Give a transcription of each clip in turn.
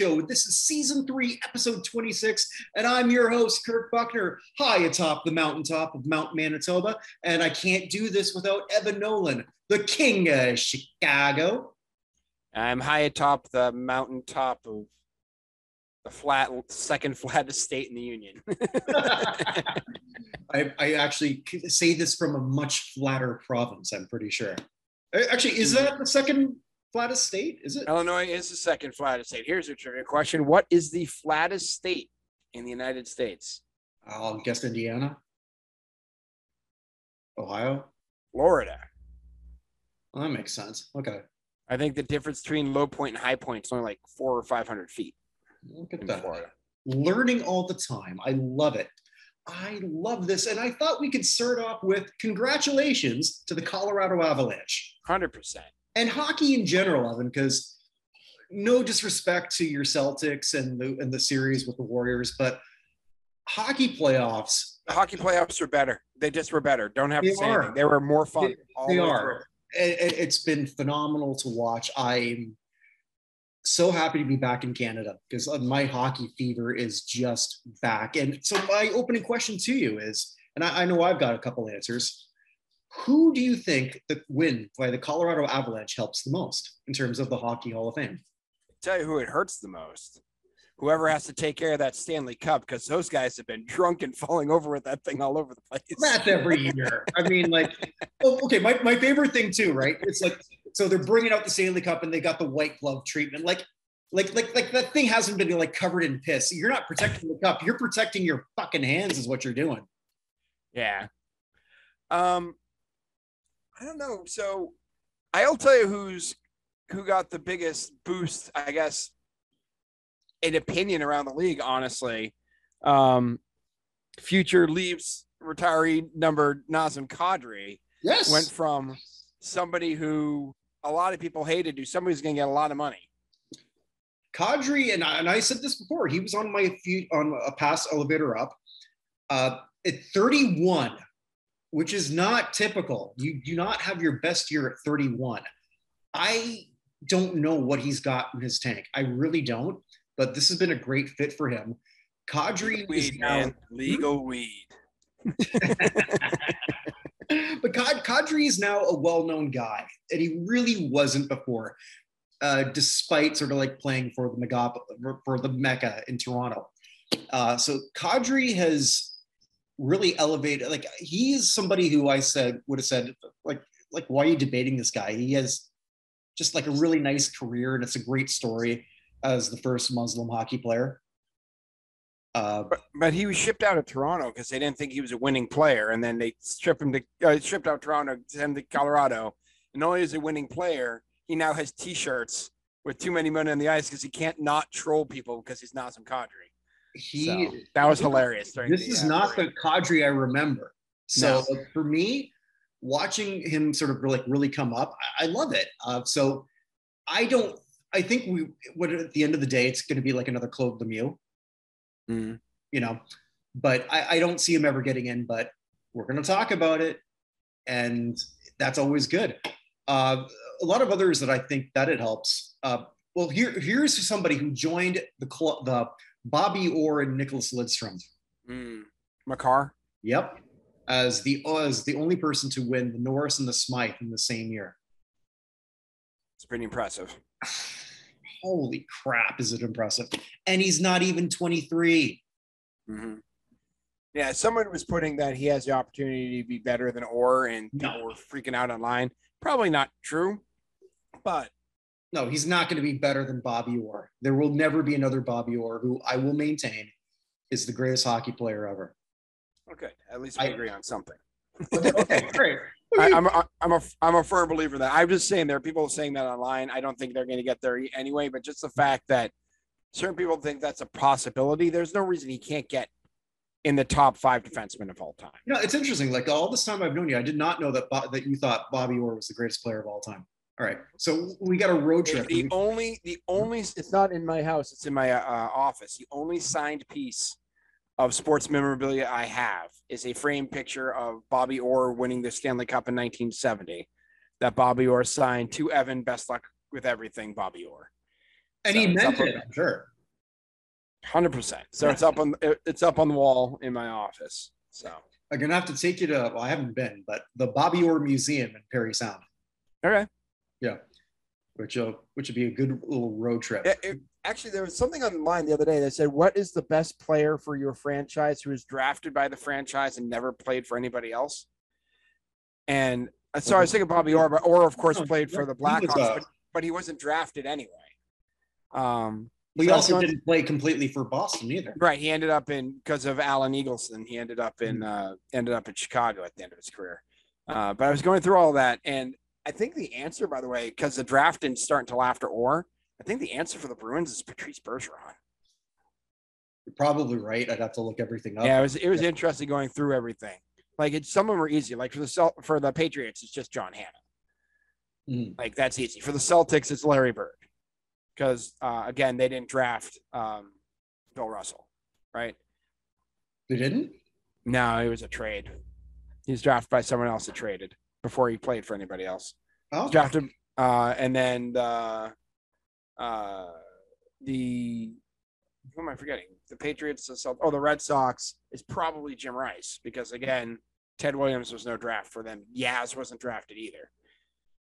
show. This is season three, episode 26, and I'm your host, Kirk Buchner, high atop the mountaintop of Mount Manitoba. And I can't do this without Evan Nolan, the king of Chicago. I'm high atop the mountaintop of the flat, second flattest state in the union. I, I actually say this from a much flatter province, I'm pretty sure. Actually, is mm-hmm. that the second flattest state? Is it? Illinois is the second flattest state. Here's a trivia question: What is the flattest state in the United States? I'll guess Indiana, Ohio, Florida. Well, that makes sense. Okay, I think the difference between low point and high point is only like four or five hundred feet look at that. Florida. Learning all the time. I love it. I love this, and I thought we could start off with congratulations to the Colorado Avalanche Hundred percent. And hockey in general, Evan. Because no disrespect to your Celtics and the and the series with the Warriors, but hockey playoffs The hockey playoffs are better. They just were better. Don't have to say are. anything. They were more fun. They- all they are. it, it's been phenomenal to watch. I'm so happy to be back in Canada because my hockey fever is just back. And so my opening question to you is, and I, I know I've got a couple answers. Who do you think the win by the Colorado Avalanche helps the most in terms of the Hockey Hall of Fame? tell you who it hurts the most. Whoever has to take care of that Stanley Cup, because those guys have been drunk and falling over with that thing all over the place. That's every year. I mean, like, oh, okay, my, my favorite thing too, right? It's like, so they're bringing out the Stanley Cup and they got the white glove treatment. Like, like, like, like that thing hasn't been like covered in piss. You're not protecting the cup. You're protecting your fucking hands, is what you're doing. Yeah. Um, I don't know. So I'll tell you who's who got the biggest boost, I guess, in opinion around the league. Honestly, um, future Leafs retiree number Nazem Kadri Yes. went from somebody who a lot of people hated to somebody who's going to get a lot of money. Kadri, and I, and I said this before, he was on my feet on a past elevator up. Uh, at 31, which is not typical. You do not have your best year at 31. I don't know what he's got in his tank. I really don't. But this has been a great fit for him. Kadri is Weed, now, man, legal weed. but Kad, Kadri is now a well-known guy, and he really wasn't before, uh, despite sort of like playing for the Megap, for the Mecca in Toronto. Uh, so Kadri has really elevated. Like he is somebody who I said would have said like like why are you debating this guy? He has just like a really nice career, and it's a great story as the first Muslim hockey player. Uh, But, but he was shipped out of Toronto because they didn't think he was a winning player, and then they stripped him to uh, shipped out Toronto, sent him to Colorado. And only is a winning player, he now has T-shirts with too many men on the ice because he can't not troll people because he's not Nazem Kadri. He So, that was hilarious. this is uh, not break. the Kadri I remember. So for me, watching him sort of like really come up, I, I love it. Uh, so I don't. I think we. What at the end of the day, it's going to be like another Claude Lemieux, Mm. you know. But I, I don't see him ever getting in. But we're going to talk about it, and that's always good. Uh, a lot of others that I think that it helps. Uh, well, here here's somebody who joined the club, the Bobby Orr and Nicholas Lidstrom. Mm. Makar. Yep. As the as the only person to win the Norris and the Smythe in the same year. It's pretty impressive. Holy crap, is it impressive? And he's not even 23. Mhm. Yeah, someone was putting that he has the opportunity to be better than Orr, and people No. were freaking out online. Probably not true, but No, he's not going to be better than Bobby Orr. There will never be another Bobby Orr who I will maintain is the greatest hockey player ever. okay. At least we I- agree on something. okay, great. I, I'm a, I'm a I'm a firm believer in that. I'm just saying there are people saying that online. I don't think they're going to get there anyway. But just the fact that certain people think that's a possibility, there's no reason he can't get in the top five defensemen of all time. You know, it's interesting. Like all this time I've known you, I did not know that that you thought Bobby Orr was the greatest player of all time. All right, so we got a road trip. The only the only it's not in my house. It's in my uh, office. The only signed piece of sports memorabilia I have is a framed picture of Bobby Orr winning the Stanley Cup in 1970. That Bobby Orr signed to Evan. Best luck with everything, Bobby Orr. And So he meant it, I'm sure. Hundred percent. So it's up on it's up on the wall in my office. So I'm gonna have to take you to. Well, I haven't been, but the Bobby Orr Museum in Parry Sound, okay. Which will which would be a good little road trip. It- it- actually, there was something online the line the other day that said, "What is the best player for your franchise who was drafted by the franchise and never played for anybody else?" And uh, so I was thinking Bobby Orr, but Orr, of course, played for the Blackhawks, uh, but, but he wasn't drafted anyway. Um, We so also didn't play completely for Boston either. Right. He ended up in because of Alan Eagleson. He ended up in uh, ended up in Chicago at the end of his career. Uh, but I was going through all that, and I think the answer, by the way, because the draft didn't start until after or I think the answer for the Bruins is Patrice Bergeron. You're probably right. I'd have to look everything up. Yeah, it was it was interesting going through everything. Like it, some of them were easy. Like for the for the Patriots, it's just John Hannah. Mhm. Like that's easy. For the Celtics, it's Larry Bird, because uh, again, they didn't draft um, Bill Russell, right? They didn't. No, it was a trade. He was drafted by someone else that traded before he played for anybody else. Oh, Drafted, uh, and then the, uh, the who am I forgetting? The Patriots, the oh, the Red Sox is probably Jim Rice because again, Ted Williams was no draft for them. Yaz wasn't drafted either.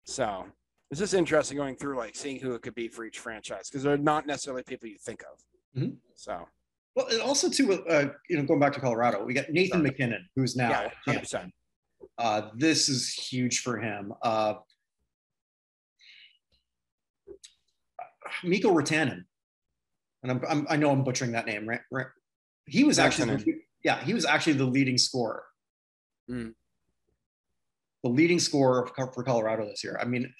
So it's just interesting going through like seeing who it could be for each franchise because they're not necessarily people you think of. Mhm. So well, and also too, uh, you know, going back to Colorado, we got Nathan MacKinnon, who's now. yeah, hundred percent. Uh, this is huge for him. Uh, Mikko Ratanen, and I'm, I'm, I know I'm butchering that name, right? right? He was actually, the, yeah, he was actually the leading scorer. Mm. The leading scorer for Colorado this year. I mean,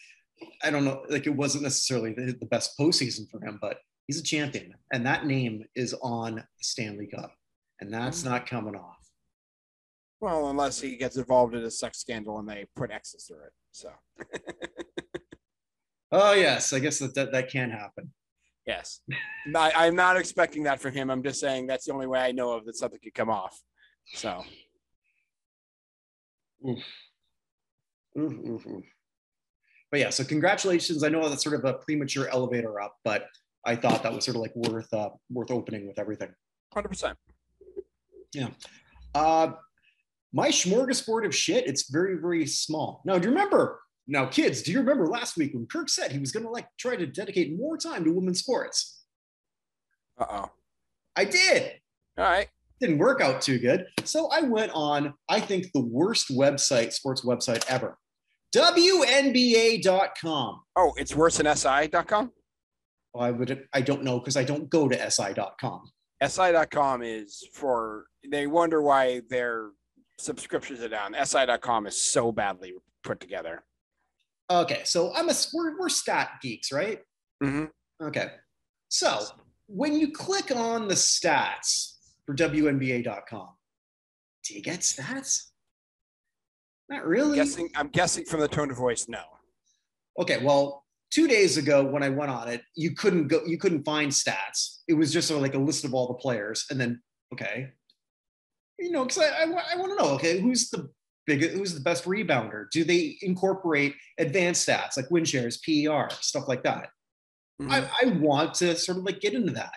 I don't know, like it wasn't necessarily the, the best postseason for him, but he's a champion, and that name is on the Stanley Cup, and that's not coming off. Well, unless he gets involved in a sex scandal and they put X's through it. So Oh yes, I guess that that, that can happen. yes, I, I'm not expecting that from him. I'm just saying that's the only way I know of that something could come off. So Oof. Oof, oof, oof. But yeah, so congratulations. I know that's sort of a premature elevator up, but I thought that was sort of like worth uh, worth opening with everything. hundred percent. Yeah. Uh, my smorgasbord of shit, it's very, very small. Now, do you remember? Now, kids, do you remember last week when Kirk said he was going to like try to dedicate more time to women's sports? Uh oh. I did. All right. Didn't work out too good. So I went on, I think, the worst website, sports website ever. WNBA.com. Oh, it's worse than SI.com. I would I don't know because I don't go to SI.com. SI.com is for they wonder why their subscriptions are down. SI.com is so badly put together. Okay, so I'm a we're, we're stat geeks, right? Mhm. Okay. So when you click on the stats for WNBA.com, do you get stats? Not really. Guessing, I'm guessing from the tone of voice, no. Okay, well, two days ago when I went on it, you couldn't go, you couldn't find stats. It was just sort of like a list of all the players, and then okay, you know, because I, I, I want to know, okay, who's the biggest, who's the best rebounder? Do they incorporate advanced stats like win shares, PER, stuff like that? Mhm. I, I want to sort of like get into that.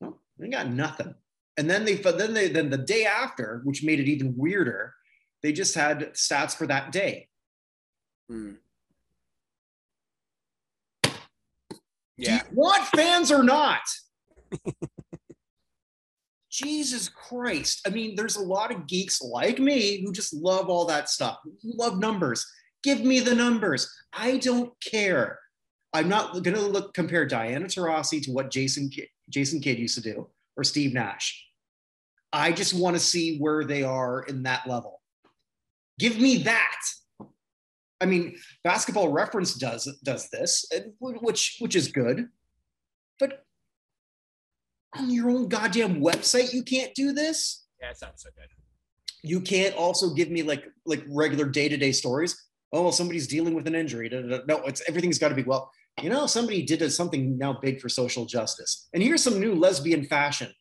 No, they got nothing. And then they, but then they, then the day after, which made it even weirder, they just had stats for that day. Mm. Do Yeah. you want fans or not? Jesus Christ. I mean, there's a lot of geeks like me who just love all that stuff, who love numbers. Give me the numbers. I don't care. I'm not going to look compare Diana Taurasi to what Jason Jason Kidd used to do or Steve Nash. I just want to see where they are in that level. Give me that. I mean, Basketball Reference does does this, which which is good, but on your own goddamn website, you can't do this. Yeah, it sounds so good. You can't also give me like like regular day to day stories. Oh, well, somebody's dealing with an injury. No, it's everything's got to be well. You know, somebody did a- something now big for social justice, and here's some new lesbian fashion.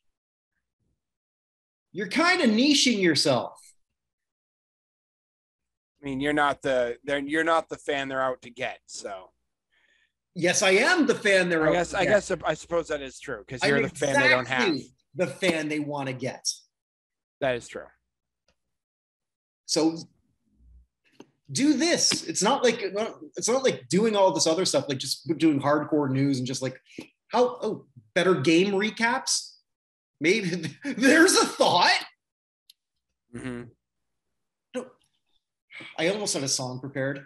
You're kind of niching yourself. I mean, you're not the they're you're not the fan they're out to get. So Yes, I am the fan they're. I guess I guess I suppose that is true because I'm you're the fan they don't have. The fan they want to get. That is true. So do this. It's not like it's not like doing all this other stuff, like just doing hardcore news and just like how oh better game recaps. Maybe there's a thought. Mm-hmm. I almost had a song prepared.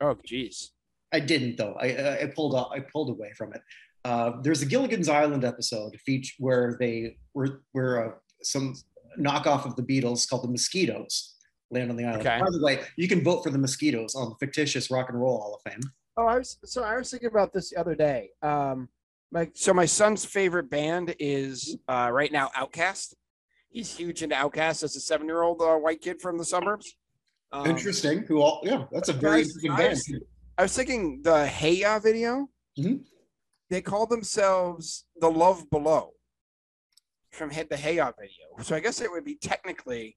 Oh, geez. I didn't though. I I I pulled out, I pulled away from it. Uh, there's a Gilligan's Island episode feature where they were where uh, some knockoff of the Beatles called the Mosquitoes land on the island. Okay. By the way, you can vote for the Mosquitoes on the fictitious Rock and Roll Hall of Fame. Oh, I was so I was thinking about this the other day. Um, my so my son's favorite band is uh, right now OutKast. He's huge into OutKast as a seven-year-old uh, white kid from the suburbs. Um, Interesting. Who all? Yeah, that's a very guys, interesting I band. I was thinking the Hey Ya video. Mhm. They call themselves the Love Below from hit the Hey Ya video. So I guess it would be technically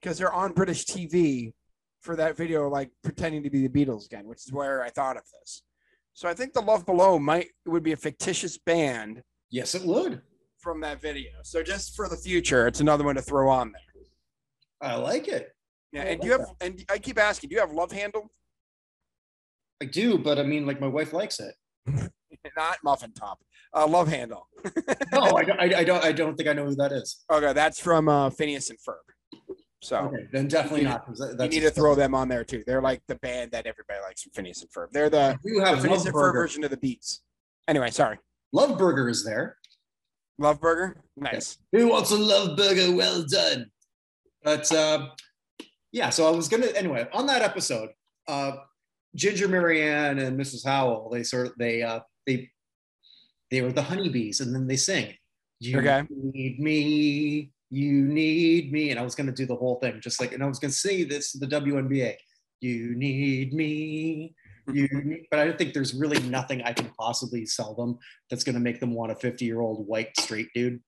because they're on British TV for that video, like pretending to be the Beatles again, which is where I thought of this. So I think the Love Below might would be a fictitious band Yes, it would. from that video. So just for the future, it's another one to throw on there. I like it. Yeah, I and do like you have and I keep asking, do you have Love Handle? I do, but I mean, like my wife likes it. Not Muffin Top. Uh, Love Handle. No, I don't. I, I don't. I don't think I know who that is. Okay, that's from uh, Phineas and Ferb. So Okay, then definitely You not. that- you need to throw them on there too. They're like the band that everybody likes from Phineas and Ferb. They're the, the have Phineas and Ferb version of the Beats. Anyway, sorry. Love Burger is there. Love Burger, nice. Who wants a love burger? Well done. But uh, yeah, so I was gonna anyway on that episode. Uh, Ginger Marianne and Mrs. Howell, they sort of they uh, they they were the honeybees, and then they sing, "You Okay. need me, you need me," and I was gonna do the whole thing, just like, and I was gonna say this to the WNBA, "You need me." You, need, but I don't think there's really nothing I can possibly sell them that's going to make them want a 50 year old white straight dude.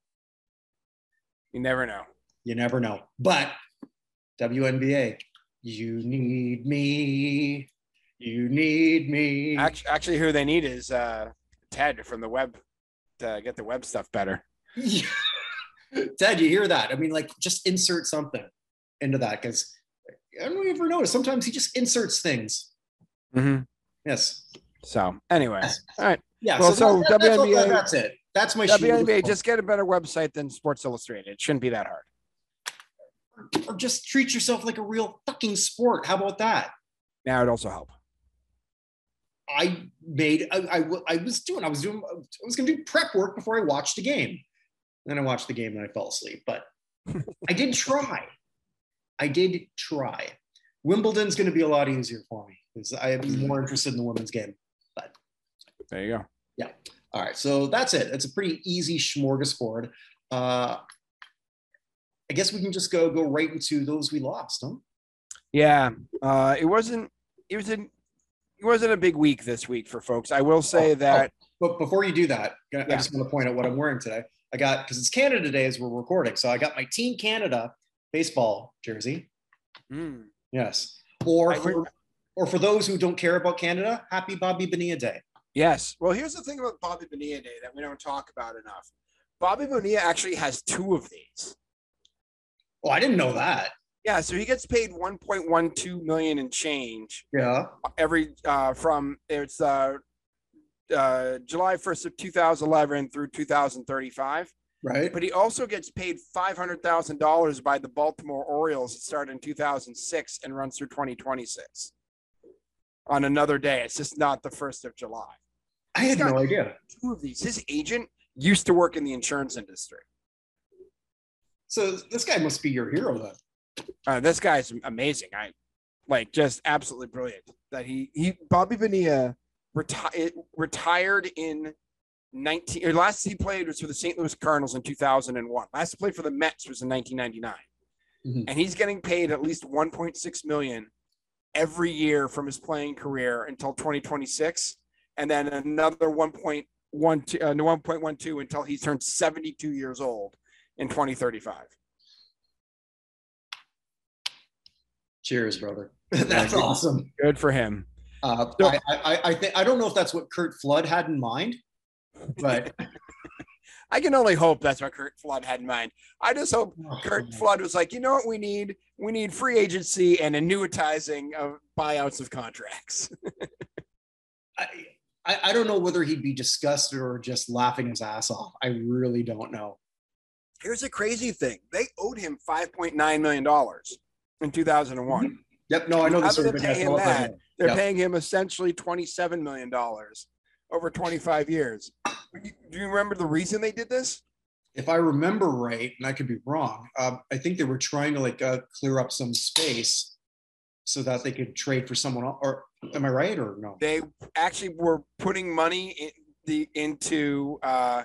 You never know. You never know. But WNBA, you need me. You need me. Actually, actually, who they need is uh, Ted from the web to get the web stuff better. Ted, you hear that? I mean, like, just insert something into that because I don't know if you ever notice. Sometimes he just inserts things. Mm-hmm. Yes. So anyway, all right. Yeah. Well, so that- that's, WNBA that's it. That's my. WNBA, just get a better website than Sports Illustrated. It shouldn't be that hard. or just treat yourself like a real fucking sport. How about that? Now it'd also help. I made I I was doing I was doing I was gonna do prep work before I watched the game. Then I watched the game and I fell asleep. But I did try. I did try. Wimbledon's gonna be a lot easier for me because I am more interested in the women's game. But there you go. Yeah. All right, so that's it. It's a pretty easy smorgasbord. Uh, I guess we can just go go right into those we lost, huh? Yeah, uh, it wasn't. It was an. It wasn't a big week this week for folks. I will say Oh, that. But before you do that, I Yeah. just want to point out what I'm wearing today. I got because it's Canada Day as we're recording, so I got my Team Canada baseball jersey. Mm, Yes, or for, or for those who don't care about Canada, Happy Bobby Bonilla Day. yes. Well, here's the thing about Bobby Bonilla Day that we don't talk about enough. Bobby Bonilla actually has two of these. Oh, I didn't know that. Yeah, so he gets paid 1.12 million in change Yeah, every uh, from it's uh, uh, July 1st of 2011 through 2035. right. But he also gets paid $500,000 by the Baltimore Orioles. It started in 2006 and runs through 2026 on another day. It's just not the 1st of July. I had no idea. Two of these. His agent used to work in the insurance industry. So this guy must be your hero then. Uh, this guy's amazing. I like just absolutely brilliant that he, he Bobby Bonilla retired retired in 19 or last he played was for the St. Louis Cardinals in 2001. Last he played for the Mets was in 1999. Mhm. And he's getting paid at least 1.6 million every year from his playing career until 2026 and then another 1.12 uh, 1.12 until he turns 72 years old in 2035. Cheers, brother. That's awesome. Good for him. Uh, So- I, I, I think I don't know if that's what Curt Flood had in mind, but I can only hope that's what Curt Flood had in mind. I just hope Oh, Curt Flood was like, you know what we need? We need free agency and annuitizing of buyouts of contracts. I, I I don't know whether he'd be disgusted or just laughing his ass off. I really don't know. Here's a crazy thing: they owed him 5.9 million dollars in 2001. Yep, no, I know this. they of pay thing. him That's all I that? They're Yeah. paying him essentially 27 million dollars over 25 years. Do you remember the reason they did this? If I remember right, and I could be wrong, uh, I think they were trying to like uh, clear up some space so that they could trade for someone else. Or am I right or no? They actually were putting money in the into uh,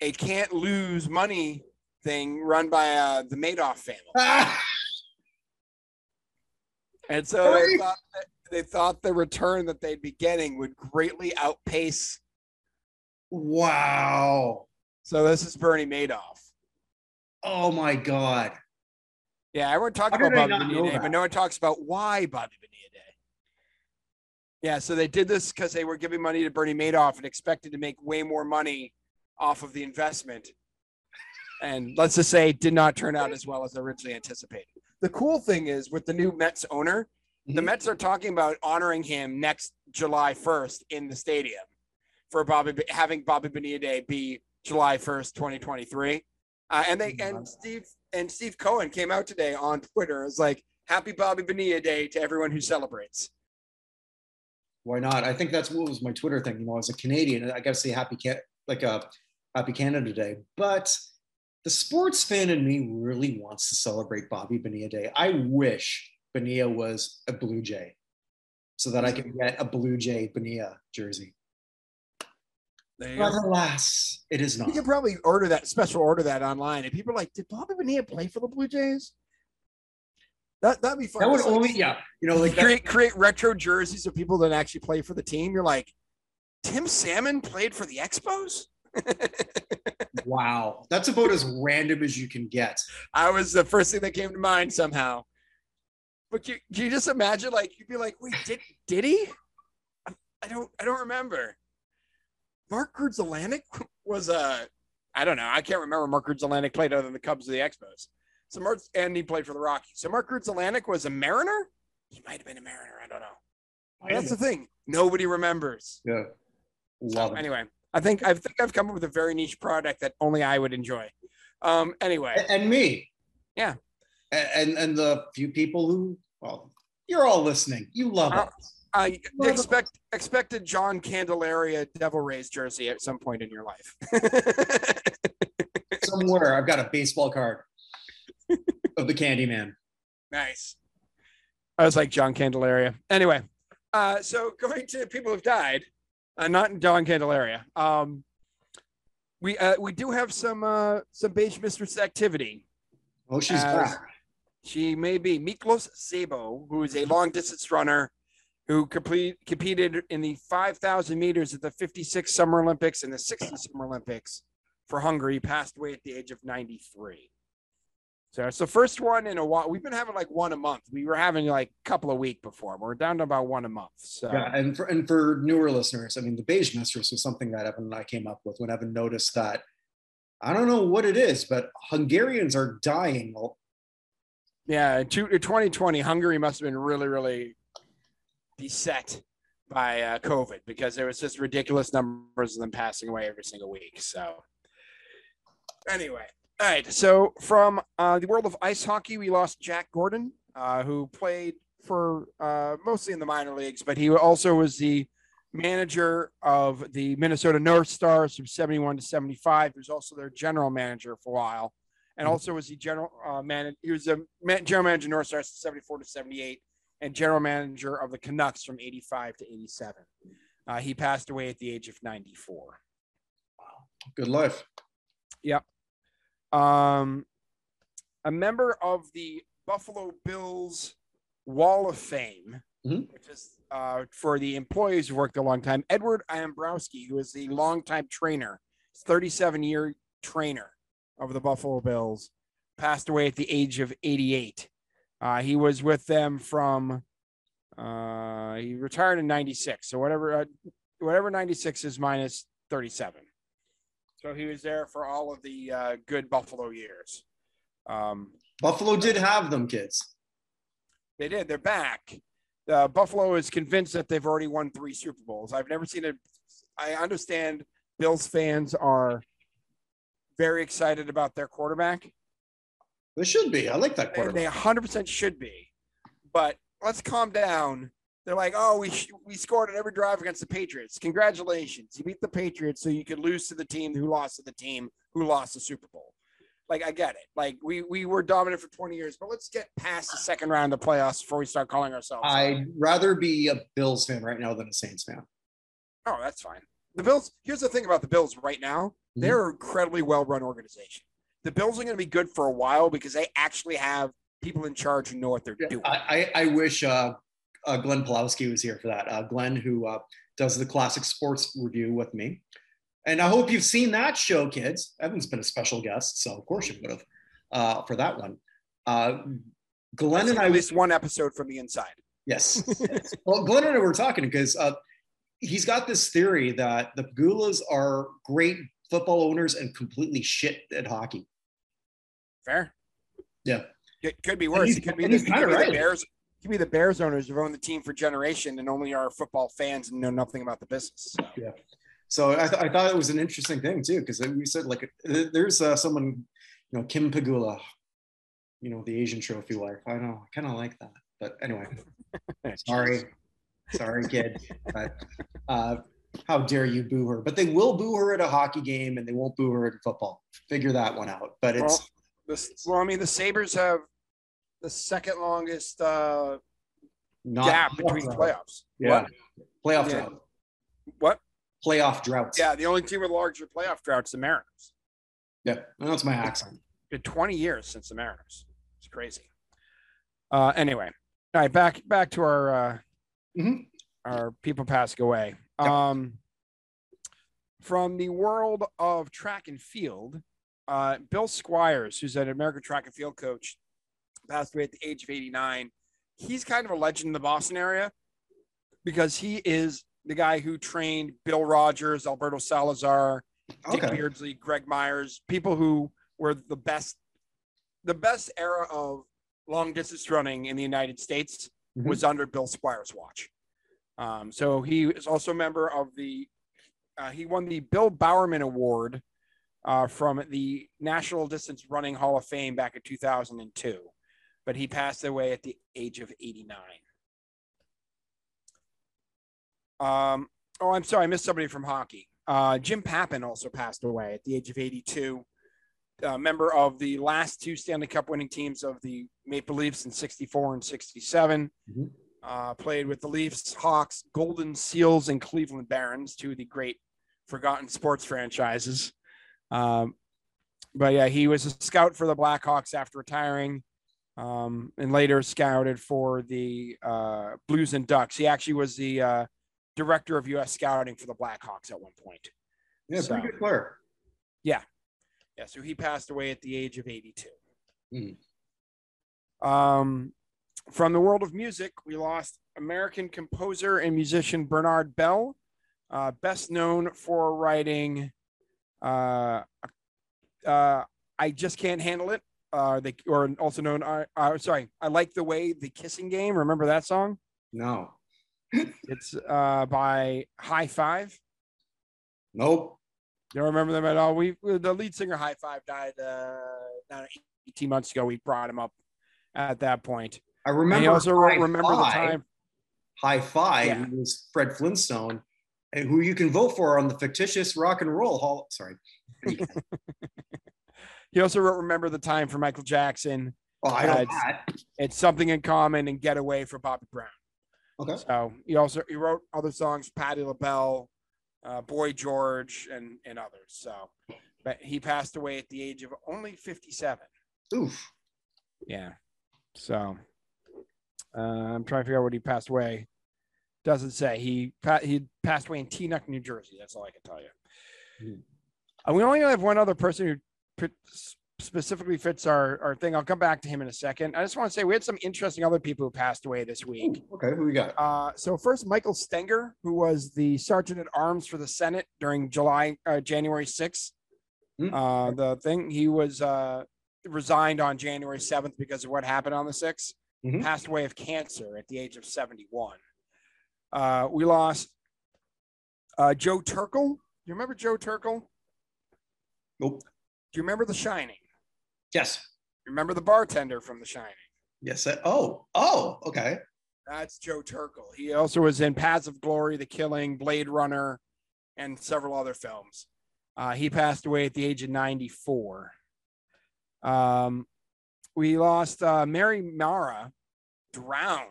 a can't lose money thing run by uh, the Madoff family. And so they thought, they thought the return that they'd be getting would greatly outpace. Wow. So this is Bernie Madoff. Oh my God. Yeah, everyone talks How about Bobby Bonilla Day, but no one talks about why Bobby Bonilla Day. Yeah, so they did this because they were giving money to Bernie Madoff and expected to make way more money off of the investment. And let's just say it did not turn out as well as originally anticipated. The cool thing is with the new Mets owner, the Mhm. Mets are talking about honoring him next July 1st in the stadium for Bobby having Bobby Bonilla Day be July 1st, 2023. Uh, and they and Steve and Steve Cohen came out today on Twitter. It was like, "Happy Bobby Bonilla Day to everyone who celebrates." Why not? I think that's what was my Twitter thing. You know, as a Canadian, I got to say happy Can like a happy Canada Day. But the sports fan in me really wants to celebrate Bobby Bonilla Day. I wish Bonilla was a Blue Jay, so that I could get a Blue Jay Bonilla jersey. There you But alas, it is not. You can probably order that special order that online, and people are like, "Did Bobby Bonilla play for the Blue Jays?" That that'd be fun. That would Just like- only, yeah, you know, like that, create create retro jerseys of people that actually play for the team. You're like, Tim Salmon played for the Expos. wow, that's about as random as you can get. I was the first thing that came to mind somehow. But you, you just imagine like you'd be like, wait, did did he? I- I don't I don't remember. Mark Grudzielanek was a I don't know. I can't remember Mark Grudzielanek played other than the Cubs or the Expos. So Mark and he played for the Rockies. So Mark Grudzielanek was a Mariner. He might have been a Mariner. I don't know. That's the thing. Nobody remembers. yeah, love it. Anyway, I think I think I've come up with a very niche product that only I would enjoy. Um. Anyway, and me. Yeah. And and the few people who, well, you're all listening. You love Uh, it. I Well, the- expect expected John Candelaria Devil Rays jersey at some point in your life. Somewhere I've got a baseball card of the Candyman. nice. I was like John Candelaria. Anyway, uh, so going to people who've died, uh, not John Candelaria. Um, we uh, we do have some uh, some beige mistress activity. Oh, she's back. She may be Miklos Szabo, who is a long distance runner who complete, competed in the 5,000 meters at the 56 Summer Olympics and the 60 Summer Olympics for Hungary, passed away at the age of 93. So it's the first one in a while. We've been having like one a month. We were having like a couple a week before. We're down to about one a month. So Yeah, and for and for newer listeners, I mean, the beige mistress was something that Evan and I came up with when Evan noticed that. I don't know what it is, but Hungarians are dying. yeah, in two- 2020, Hungary must have been really, really beset by uh, COVID because there was just ridiculous numbers of them passing away every single week. So, anyway, all right. So, from uh, the world of ice hockey, we lost Jack Gordon, uh, who played for uh, mostly in the minor leagues, but he also was the manager of the Minnesota North Stars from 71 to 75. He was also their general manager for a while. And Mhm. also was the general uh, man. He was a man, general manager of North Stars from 74 to 78 and general manager of the Canucks from 85 to 87. Uh, he passed away at the age of 94. Wow. Good life. Um, a member of the Buffalo Bills Wall of Fame, Mhm. which is uh, for the employees who worked a long time. Edward Abramoski, who is the longtime trainer, 37 year trainer of the Buffalo Bills, passed away at the age of 88. Uh, he was with them from Uh, he retired in '96, so whatever, uh, whatever '96 is minus 37. So he was there for all of the uh, good Buffalo years. Um, Buffalo did have them, kids. they did. They're back. Uh, Buffalo is convinced that they've already won three Super Bowls. I've never seen it. I understand Bills fans are very excited about their quarterback. They should be. I like that quarterback. they 100% should be. But let's calm down. They're like, oh, we sh- we scored on every drive against the Patriots. Congratulations, you beat the Patriots, so you could lose to the team who lost to the team who lost the Super Bowl. Like I get it. Like we we were dominant for 20 years, but let's get past the second round of the playoffs before we start calling ourselves. I'd rather be a Bills fan right now than a Saints fan. oh, that's fine. The Bills. Here's the thing about the Bills right now. They're an incredibly well run organization. The Bills are going to be good for a while because they actually have people in charge who know what they're doing. I, I, I wish uh, uh, Glenn Pulowski was here for that. Uh, Glenn, who uh, does the classic sports review with me. And I hope you've seen that show, kids. Evan's been a special guest, so of course you would have uh, for that one. Uh, Glenn and I at least one episode from the inside. Yes. yes. Well, Glenn and I were talking because uh, he's got this theory that the Pegulas are great football owners and completely shit at hockey. Fair. Yeah. It could be worse. It could be, the, it could the right. Bears. Could be the Bears owners who've owned the team for generation and only are football fans and know nothing about the business. So. So I, th- I thought it was an interesting thing too, because we said like there's uh, someone, you know, Kim Pegula, you know, the Asian trophy wife. I know, I kind of like that, but anyway, sorry, sorry, kid. But uh, how dare you boo her? But they will boo her at a hockey game, and they won't boo her at football. Figure that one out. But it's Well, This, well, I mean, the Sabres have the second longest uh, not gap between drought. playoffs. Yeah, playoff Yeah. drought. What? Playoff droughts. Yeah, the only team with larger playoff droughts, the Mariners. yeah. That's my accent. It's Been 20 years since the Mariners. It's crazy. Uh, anyway, all right, back back to our uh, Mhm. our people passing away. Yep. Um, from the world of track and field, uh, Bill Squires, who's an American track and field coach, passed away at the age of 89. He's kind of a legend in the Boston area because he is the guy who trained Bill Rodgers, Alberto Salazar, Dick Okay. Beardsley, Greg Myers, people who were the best, the best era of long distance running in the United States Mhm. was under Bill Squires' watch. Um, so he is also a member of the, uh, he won the Bill Bowerman Award uh, from the National Distance Running Hall of Fame back in 2002, but he passed away at the age of 89. Um, oh, I'm sorry, I missed somebody from hockey. Uh, Jim Pappin also passed away at the age of 82. Uh, member of the last two Stanley Cup winning teams of the Maple Leafs in 64 and 67. Mhm. Uh, played with the Leafs, Hawks, Golden Seals, and Cleveland Barons, two of the great forgotten sports franchises. Um, but yeah, he was a scout for the Blackhawks after retiring, um, and later scouted for the uh, Blues and Ducks. He actually was the uh, director of U.S. scouting for the Blackhawks at one point. Yeah, pretty So- good player. Yeah, yeah. so he passed away at the age of 82. Mhm. Um, from the world of music, we lost American composer and musician Bernard Belle, uh, best known for writing uh, uh, I Just Can't Handle It, uh, they, or also known, uh, uh, sorry, I Like the Way, The Kissing Game. Remember that song? No. It's uh, by Hi-Five. Nope. You don't remember them at all? We the lead singer Hi-Five died uh, not 18 months ago. We brought him up at that point. I And remember. he also High remember the time. High Five Yeah. was Fred Flintstone, and who you can vote for on the fictitious rock and roll hall. Sorry. He also wrote "Remember the Time" for Michael Jackson. Oh, I know Uh, that. It's something in common and "Get Away" for Bobby Brown. Okay. So he also he wrote other songs, Patti LaBelle, uh, Boy George, and and others. So, but he passed away at the age of only 57. Oof. Yeah. So uh, I'm trying to figure out what he passed away. Doesn't say. He he passed away in Teaneck, New Jersey. That's all I can tell you. Hmm. Uh, we only have one other person who specifically fits our, our thing. I'll come back to him in a second. I just want to say we had some interesting other people who passed away this week. Ooh, okay, who we got? Uh, so first, Michael Stenger, who was the sergeant at arms for the Senate during July, uh, January 6th. Hmm. Uh, the thing he was uh, resigned on January 7th because of what happened on the 6th. Mhm. Passed away of cancer at the age of 71. Uh, we lost uh, Joe Turkel. Do you remember Joe Turkel? Nope. Do you remember The Shining? Yes. Remember the bartender from The Shining? Yes. I- oh. Oh. Okay. That's Joe Turkel. He also was in Paths of Glory, The Killing, Blade Runner, and several other films. Uh, he passed away at the age of 94. Um, we lost uh, Mary Mara, drowned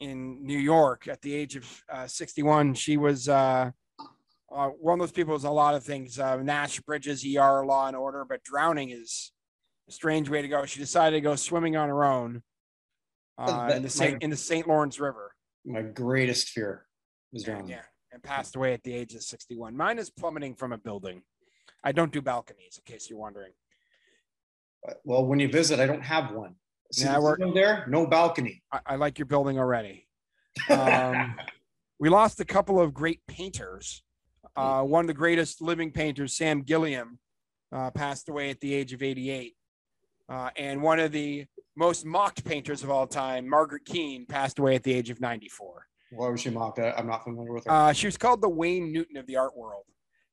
in New York at the age of uh, 61. She was uh, uh, one of those people is a lot of things uh, Nash Bridges, ER, Law and Order, but drowning is a strange way to go. She decided to go swimming on her own uh, in, the Saint, in the St. Lawrence River. My greatest fear is And, drowning. yeah, and passed away at the age of 61. Mine is plummeting from a building. I don't do balconies, in case you're wondering. Well, when you visit, I don't have one. See Yeah, we're- there, no balcony. I, I like your building already. Um, we lost a couple of great painters. Uh, one of the greatest living painters, Sam Gilliam, uh, passed away at the age of 88. Uh, and one of the most mocked painters of all time, Margaret Keane, passed away at the age of 94. Why was she mocked? I'm not familiar with her. Uh, she was called the Wayne Newton of the art world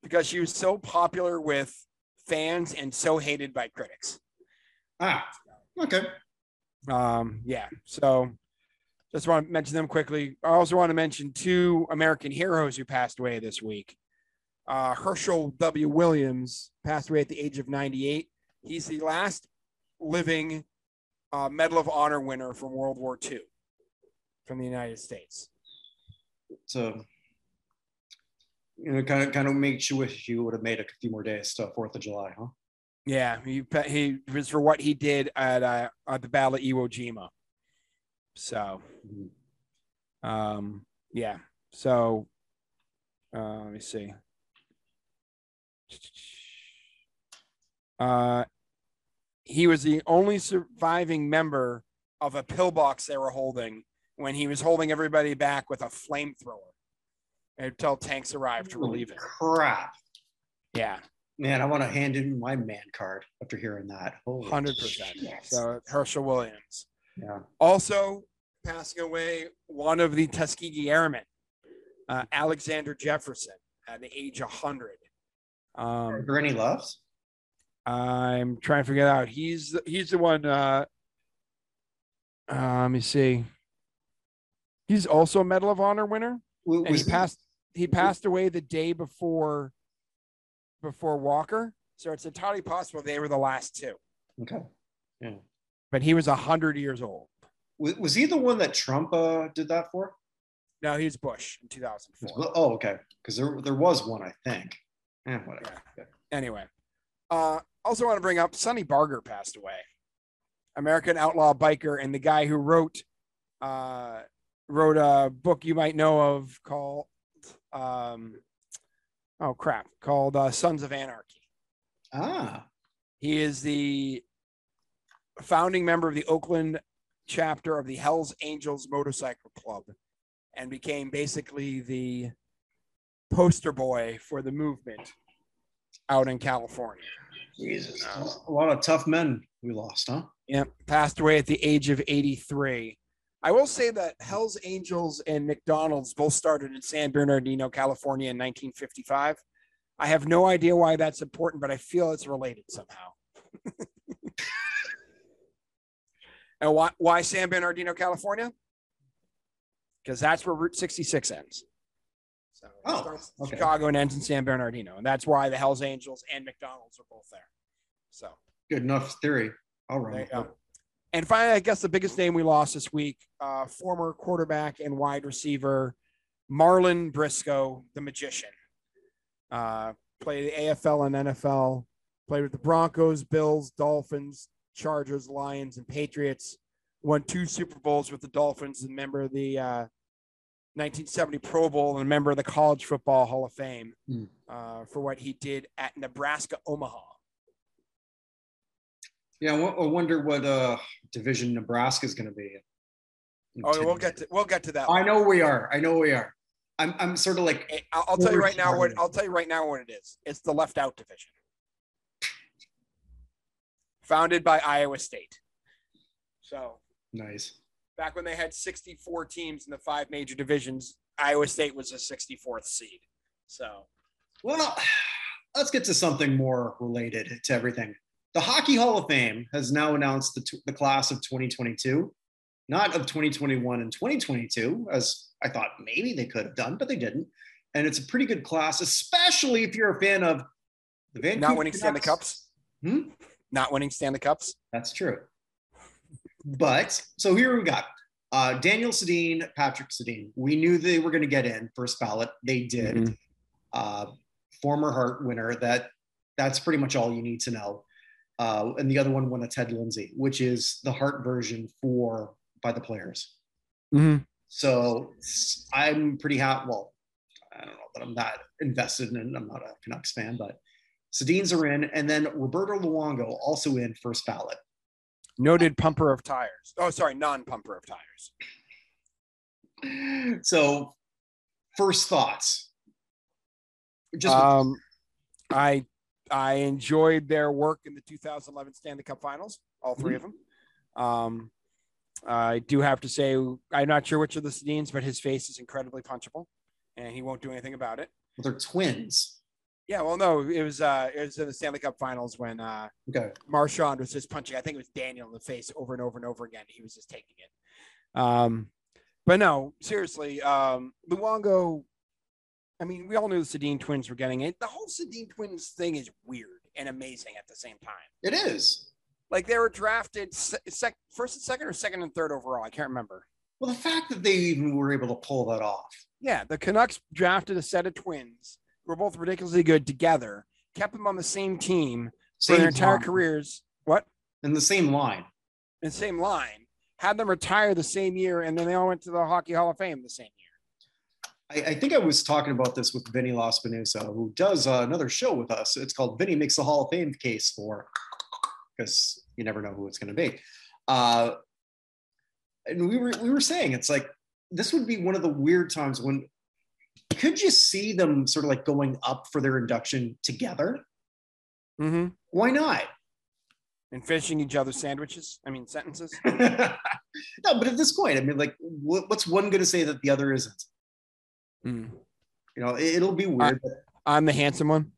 because she was so popular with fans and so hated by critics. ah. Okay. Um, yeah. So just want to mention them quickly. I also want to mention two American heroes who passed away this week. Uh, Hershel W. Williams passed away at the age of 98. He's the last living uh, Medal of Honor winner from World War II from the United States. So, you know, kind of, kind of makes you wish you would have made a few more days to Fourth of July, huh? Yeah, he he was for what he did at uh, at the Battle of Iwo Jima. So, Mhm. um, yeah. So, uh, let me see. Uh, he was the only surviving member of a pillbox they were holding when he was holding everybody back with a flamethrower until tanks arrived to relieve him. Crap, Yeah. man! I want to hand in my man card after hearing that. Holy Hundred percent. So Hershel Williams. yeah. Also passing away, one of the Tuskegee Airmen, uh, Alexander Jefferson, at the age of hundred. Are Um, there any loves? I'm trying to figure it out. He's he's the one. Uh, uh, let me see. He's also a Medal of Honor winner, W- and he he- passed. He passed away the day before. Before Walker, so it's entirely possible they were the last two. okay. Yeah. But he was a hundred years old. Was, was he the one that Trump uh, did that for? No, he was Bush in 2004. Oh, okay. Because there, there was one, I think. Eh, whatever. Anyway, uh, also want to bring up Sonny Barger passed away, American outlaw biker, and the guy who wrote uh, wrote a book you might know of called um, oh crap called uh, Sons of Anarchy. Ah, He is the founding member of the Oakland chapter of the Hells Angels Motorcycle Club and became basically the poster boy for the movement out in California. Jesus. A lot of tough men we lost, huh? Yeah, passed away at the age of 83. I will say that Hells Angels and McDonald's both started in San Bernardino, California in 1955. I have no idea why that's important, but I feel it's related somehow. and why, why San Bernardino, California? Because that's where Route 66 ends. So it Oh, starts in okay. Chicago and ends in San Bernardino. And that's why the Hells Angels and McDonald's are both there. So Good enough theory. You go. And finally, I guess the biggest name we lost this week, uh, former quarterback and wide receiver Marlon Briscoe, the magician. Uh, played the AFL and NFL, played with the Broncos, Bills, Dolphins, Chargers, Lions, and Patriots. Won two Super Bowls with the Dolphins, and member of the uh, 1970 Pro Bowl, and a member of the College Football Hall of Fame Hmm. uh, for what he did at Nebraska Omaha. Yeah, I wonder what uh, division Nebraska is going to be. in. Oh, we'll get to we'll get to that. I know we are. I know we are. I'm, I'm sort of like, I'll, I'll tell you right now what I'll tell you right now what it is. It's the left out division, founded by Iowa State. So nice. Back when they had 64 teams in the five major divisions, Iowa State was a 64th seed. So Well, let's get to something more related to everything. The Hockey Hall of Fame has now announced the, t- the class of 2022, not of 2021 and 2022, as I thought maybe they could have done, but they didn't. And it's a pretty good class, especially if you're a fan of the Vancouver not winning Stanley Canucks. Cups, Hmm? not winning Stanley Cups. That's true. But so here we got uh, Daniel Sedin, Patrick Sedin. We knew they were going to get in first ballot. They did. Mhm. Uh, former Hart winner. That that's pretty much all you need to know. Uh, and the other one won a Ted Lindsay, which is the Hart version for by the players. Mm-hmm. So I'm pretty happy. Well, I don't know that I'm that invested in it. I'm not a Canucks fan, but Sedin's are in, and then Roberto Luongo also in first ballot. Noted pumper of tires. Oh, sorry, non-pumper of tires. so first thoughts just Um, I I enjoyed their work in the 2011 Stanley Cup Finals, all 3 of them. Um, I do have to say, I'm not sure which of the Sedins, but his face is incredibly punchable, and he won't do anything about it. they're twins Yeah, well, no, it was uh, it was in the Stanley Cup Finals when uh, okay Marchand was just punching. I think it was Daniel in the face over and over and over again. He was just taking it. Um, but no, seriously, um, Luongo. I mean, we all knew the Sedin twins were getting it. The whole Sedin twins thing is weird and amazing at the same time. it is Like they were drafted se- sec- first and second or second and third overall. I can't remember. well the fact that they even were able to pull that off Yeah, the Canucks drafted a set of twins were both ridiculously good together, kept them on the same team for their entire line. careers. What? in the same line in the same line, had them retire the same year, and then they all went to the Hockey Hall of Fame the same year. I, I think I was talking about this with Vinny Laspinusa, who does uh, another show with us. It's called Vinny Makes the Hall of Fame Case for, because you never know who it's going to be. Uh, and we were we were saying it's like this would be one of the weird times when could you see them sort of like going up for their induction together? Mm-hmm. Why not? And finishing each other's sandwiches. I mean sentences. no, but at this point, I mean, like, what, what's one going to say that the other isn't? Mm. You know, it, will be weird. but I'm the handsome one.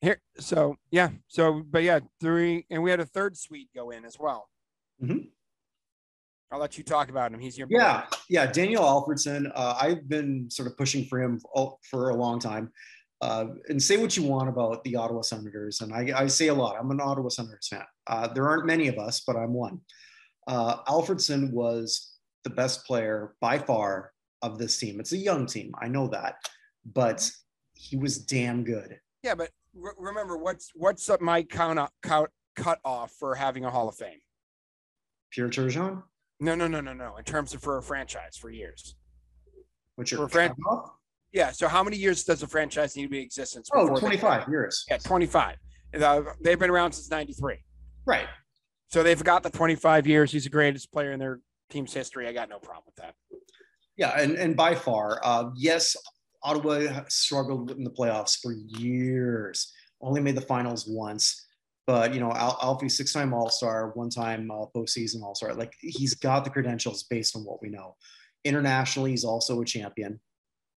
Here, so yeah, so but yeah, three, and we had a third suite go in as well. Mhm. I'll let you talk about him. He's your boy. Yeah, yeah. Daniel Alfredsson. Uh, I've been sort of pushing for him for, a long time. Uh, and say what you want about the Ottawa Senators, and I, I say a lot. I'm an Ottawa Senators fan. Uh, there aren't many of us, but I'm one. Uh, Alfredson was the best player by far of this team. It's a young team, I know that, but he was damn good. yeah, but re- remember what's what's up my count cut cut off for having a Hall of Fame? Pierre Turgeon, No, no, no, no, no. In terms of for a franchise for years. which For are a fran- Yeah. So how many years does a franchise need to be in existence? oh, before they- 25 years. Yeah, 25. Uh, they've been around since 93. Right. So they've got the 25 years. He's the greatest player in their team's history. I got no problem with that. Yeah, and, and by far, uh, yes, Ottawa struggled in the playoffs for years. Only made the finals once, but you know, Al- Alfie six-time All-Star, one-time uh, postseason All-Star. Like he's got the credentials based on what we know. Internationally, he's also a champion,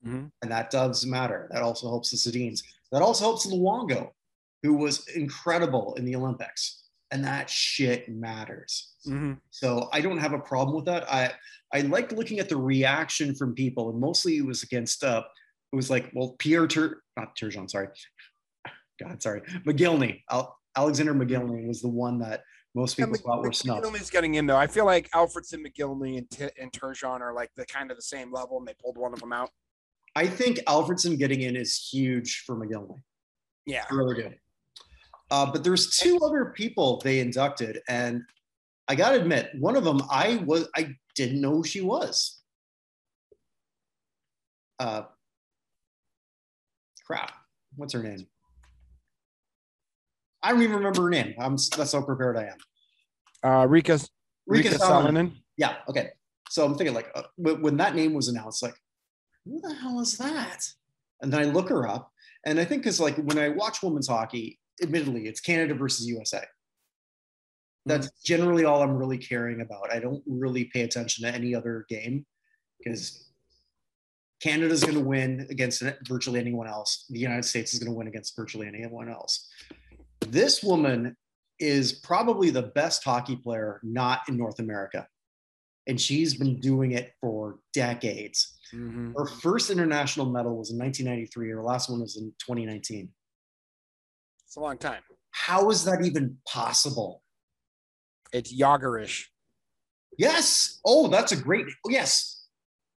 Mhm. and that does matter. That also helps the Sedins. That also helps Luongo, who was incredible in the Olympics, and that shit matters. Mhm. So I don't have a problem with that. I I liked looking at the reaction from people, and mostly it was against uh it was like, well, Pierre Tur not Turgeon, sorry. God, sorry. Mogilny. Al- Alexander Mogilny was the one that most people thought were snubbed. Mogilny's getting in though. I feel like Alfredsson, Mogilny, and, T- and Turgeon are like the kind of the same level, and they pulled one of them out. I think Alfredsson getting in is huge for Mogilny. Yeah. I really do. Uh, but there's two other people they inducted, and I gotta admit, one of them I was I didn't know who she was. Uh, crap. What's her name? I don't even remember her name. I'm that's how prepared I am. Uh, Riikka Riikka, Riikka Sallinen. Sallinen. Yeah. Okay. So I'm thinking like uh, when that name was announced, like, who the hell is that? And then I look her up, and I think because like when I watch women's hockey, admittedly, it's Canada versus USA. That's generally all I'm really caring about. I don't really pay attention to any other game because Canada's going to win against virtually anyone else. The United States is going to win against virtually anyone else. This woman is probably the best hockey player not in North America. And she's been doing it for decades. Mhm. Her first international medal was in 1993. Her last one was in 2019. It's a long time. How is that even possible? It's Yagerish. Yes. Oh, that's a great. Yes,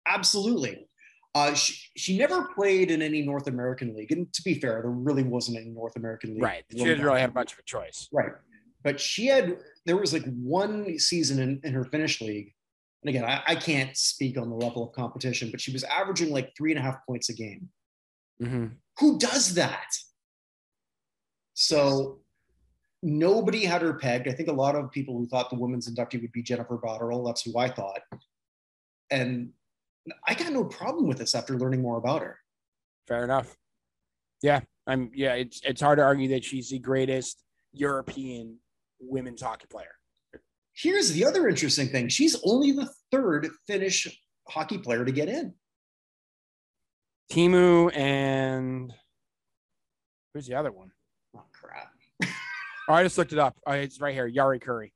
absolutely. Uh, she, she never played in any North American league. And to be fair, there really wasn't any North American league. Right. She didn't really have much of a choice. Right. But she had, there was like one season in, in her Finnish league. And again, I, I can't speak on the level of competition, but she was averaging like three and a half points a game. Mm-hmm. Who does that? So nobody had her pegged. I think a lot of people who thought the women's inductee would be Jennifer Botterill. That's who I thought. And I got no problem with this after learning more about her. Fair enough. Yeah. I'm yeah, it's it's hard to argue that she's the greatest European women's hockey player. Here's the other interesting thing she's only the third Finnish hockey player to get in. Teemu and who's the other one? Oh, crap. Oh, I just looked it up. Oh, it's right here. Jari Kurri.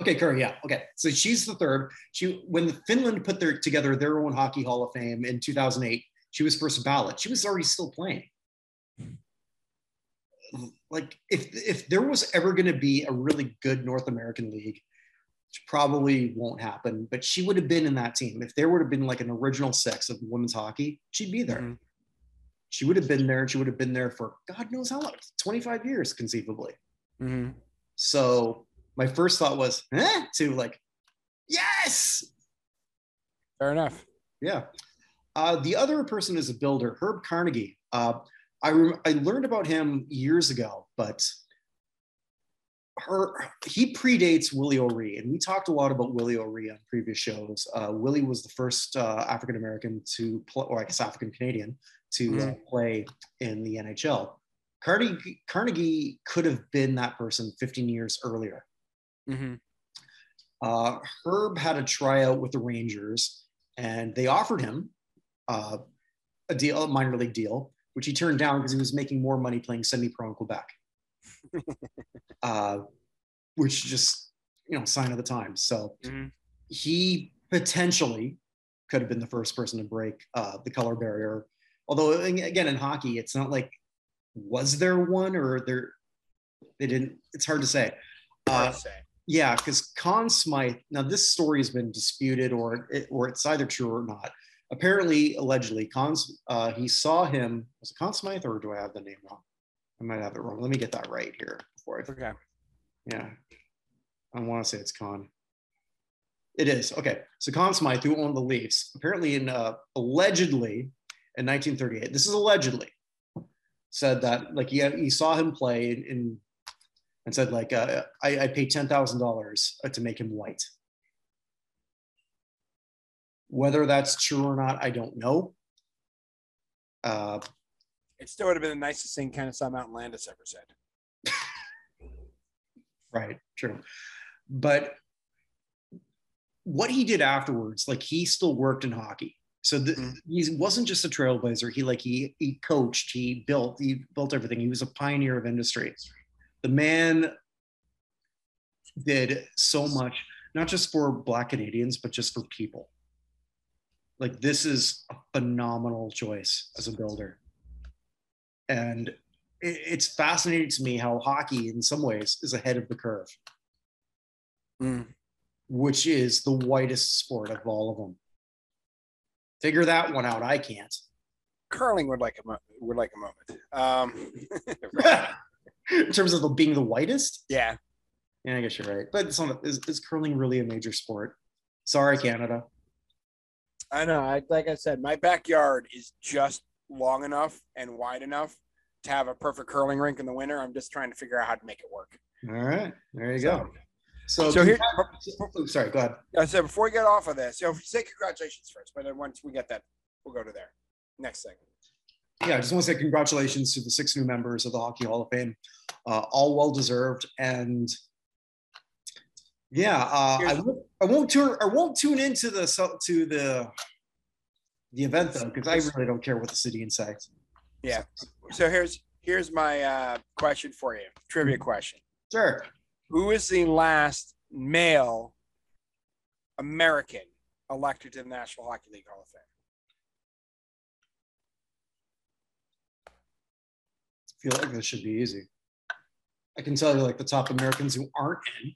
Okay, Kurri, yeah. Okay. So she's the third. She when Finland put their together their own hockey hall of fame in 2008, she was first ballot. She was already still playing. Like if if there was ever going to be a really good North American league, which probably won't happen, but she would have been in that team. If there would have been like an original six of women's hockey, she'd be there. Mhm. She would have been there. She would have been there for God knows how long, 25 years conceivably. Mhm. So my first thought was, eh, to like, yes, Fair enough. yeah. Uh, the other person is a builder, Herb Carnegie. Uh, I rem- I learned about him years ago, but her he predates Willie O'Ree, and we talked a lot about Willie O'Ree on previous shows. Uh, Willie was the first uh, African American to play, or I guess African Canadian to uh, play in the NHL. Carnegie, Carnegie could have been that person 15 years earlier. Hmm Uh, Herb had a tryout with the Rangers, and they offered him uh, a deal, a minor league deal, which he turned down because he was making more money playing semi-pro in Quebec, uh, which just you know sign of the times. So Mhm. he potentially could have been the first person to break uh, the color barrier. Although again, in hockey, it's not like was there one or there they didn't. It's hard to say. Hard Uh, to say. Yeah, because Conn Smythe. Now this story has been disputed, or it, or it's either true or not. Apparently, allegedly, Conn uh, he saw him. Was it Conn Smythe, or do I have the name wrong? I might have it wrong. Let me get that right here before I. Okay. Yeah, I want to say it's Conn. It is okay. So Conn Smythe, who owned the Leafs, apparently in uh, allegedly in 1938. This is allegedly said that like he, he saw him play in, in and said like uh, I, I paid ten thousand dollars to make him white. Whether that's true or not, I don't know. Uh, It still would have been the nicest thing Kennesaw Mountain Landis ever said. right, true. But what he did afterwards, like he still worked in hockey. So the, Mhm. he wasn't just a trailblazer. He like he he coached, he built, he built everything. He was a pioneer of industry. The man did so much, not just for Black Canadians, but just for people. Like this is a phenomenal choice as a builder, and it, it's fascinating to me how hockey, in some ways, is ahead of the curve, Mm. which is the whitest sport of all of them. Figure that one out. I can't. Curling would like a mo- would like a moment. Um, in terms of the, being the whitest, yeah, yeah, I guess you're right. But it's is, is curling really a major sport? Sorry, Canada. I know. I like I said, my backyard is just long enough and wide enough to have a perfect curling rink in the winter. I'm just trying to figure out how to make it work. All right, there you go. So, So here, oh, sorry, go ahead. I said before we get off of this, so say congratulations first, but then once we get that, we'll go to there. Next thing. Yeah, I just want to say congratulations to the six new members of the Hockey Hall of Fame. Uh, all well deserved, and yeah, uh, I won't, I won't tune I won't tune into the to the the event though because I really don't care what the city say. Yeah. So here's here's my uh, question for you, trivia question. Sure. Who is the last male American elected to the National Hockey League Hall of Fame? Feel like this should be easy. I can tell you like the top Americans who aren't in.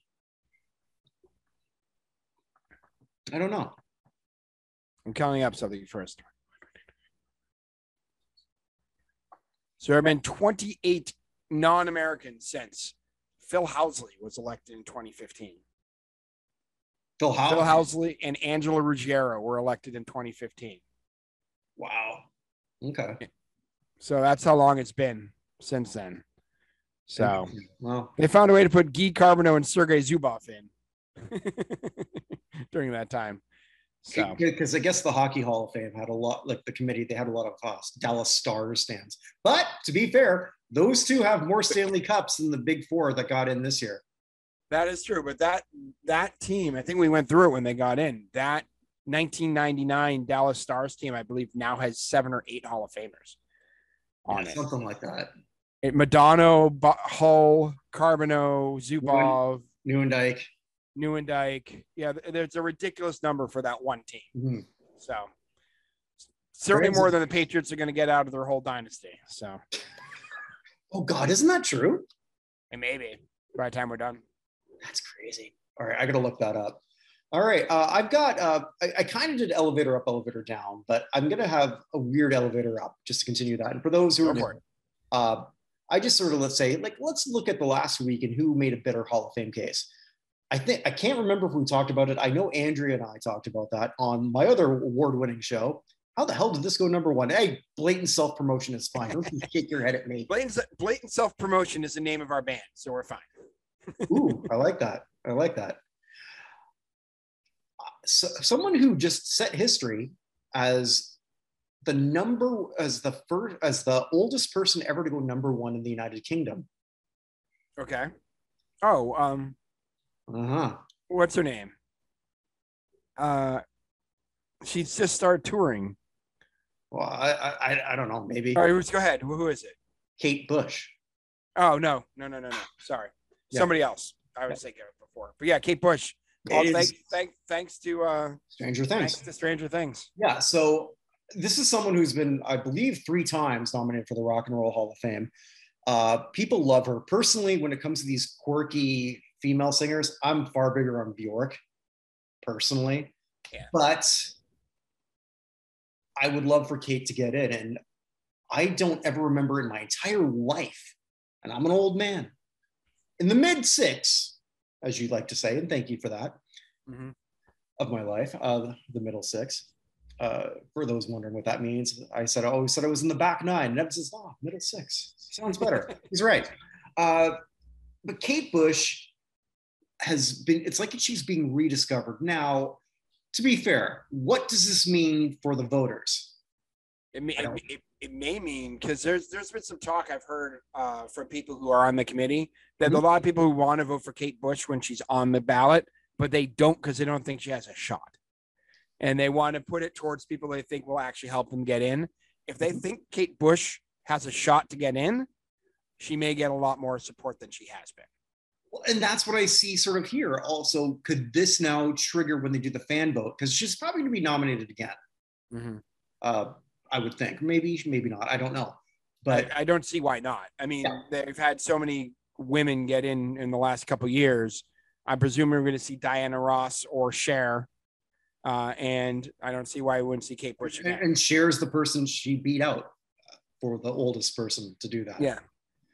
I don't know. I'm counting up something first. So there have been 28 non-Americans since Phil Housley was elected in 2015. Phil How? Phil Housley and Angela Ruggiero were elected in 2015. Wow. Okay. So that's how long it's been since then. So well, they found a way to put Guy Carbonneau and Sergei Zubov in during that time. So because I guess the Hockey Hall of Fame had a lot, like the committee, they had a lot of uh, Dallas Stars stands. But to be fair, those two have more Stanley Cups than the Big Four that got in this year. that is true. But that that team, I think we went through it when they got in. That 1999 Dallas Stars team, I believe, now has seven or eight Hall of Famers on Yeah, it. something like that. It Modano, Bu- Hull, Carbonneau, Zubov, Nieuwendyk. Nieuwendyk. Yeah, there's a ridiculous number for that one team. Mhm. So certainly Crazy. more than the Patriots are going to get out of their whole dynasty. So Oh God, isn't that true? and maybe by the time we're done. That's crazy. All right, I gotta look that up. All right, uh, I've got. Uh, I, I kind of did elevator up, elevator down, but I'm gonna have a weird elevator up just to continue that. And for those who Go are, uh, I just sort of let's say like let's look at the last week and who made a better Hall of Fame case. I think I can't remember if we talked about it. I know Andrea and I talked about that on my other award-winning show. How the hell did this go number one? Hey, blatant self-promotion is fine. Don't you shake your head at me. Blatant, blatant self promotion is the name of our band, so we're fine. Ooh, I like that. I like that. So, someone who just set history as the number as the first as the oldest person ever to go number one in the United Kingdom. Okay. Oh, um, Uh huh. what's her name? Uh, she's just started touring. Well, I, I I- don't know. Maybe All right, let's go ahead. Who, is it? Kate Bush. Oh no, no, no, no, no. Sorry, Yeah. somebody else. I was thinking of it before, but yeah, Kate Bush. Oh, thank, thank, thanks to uh, Stranger thanks Things. to Stranger Things. Yeah. So this is someone who's been, I believe, three times nominated for the Rock and Roll Hall of Fame. Uh, people love her. Personally, when it comes to these quirky female singers, I'm far bigger on Bjork, personally. Yeah. But I would love for Kate to get in. And I don't ever remember in my entire life, and I'm an old man, in the mid six, as you'd like to say, and thank you for that Mhm. of my life, uh, the middle six. Uh, for those wondering what that means, I said I always said I was in the back nine. And Evan says, "Oh, middle six sounds better." He's right. Uh, but Kate Bush has been. It's like she's being rediscovered now. To be fair, what does this mean for the voters? It may, it, it, it may mean because there's there's been some talk I've heard uh, from people who are on the committee that Mhm. a lot of people who want to vote for Kate Bush when she's on the ballot, but they don't because they don't think she has a shot, and they want to put it towards people they think will actually help them get in. If they Mhm. think Kate Bush has a shot to get in, she may get a lot more support than she has been. Well, and that's what I see sort of here. Also, could this now trigger when they do the fan vote? Because she's probably going to be nominated again. Uh, I would think. Maybe, maybe not. I don't know. But I, I don't see why not. I mean, Yeah. they've had so many women get in in the last couple of years. I presume we're going to see Diana Ross or Cher, uh, and I don't see why we wouldn't see Kate Bush and, again. and Cher's the person she beat out for the oldest person to do that. yeah,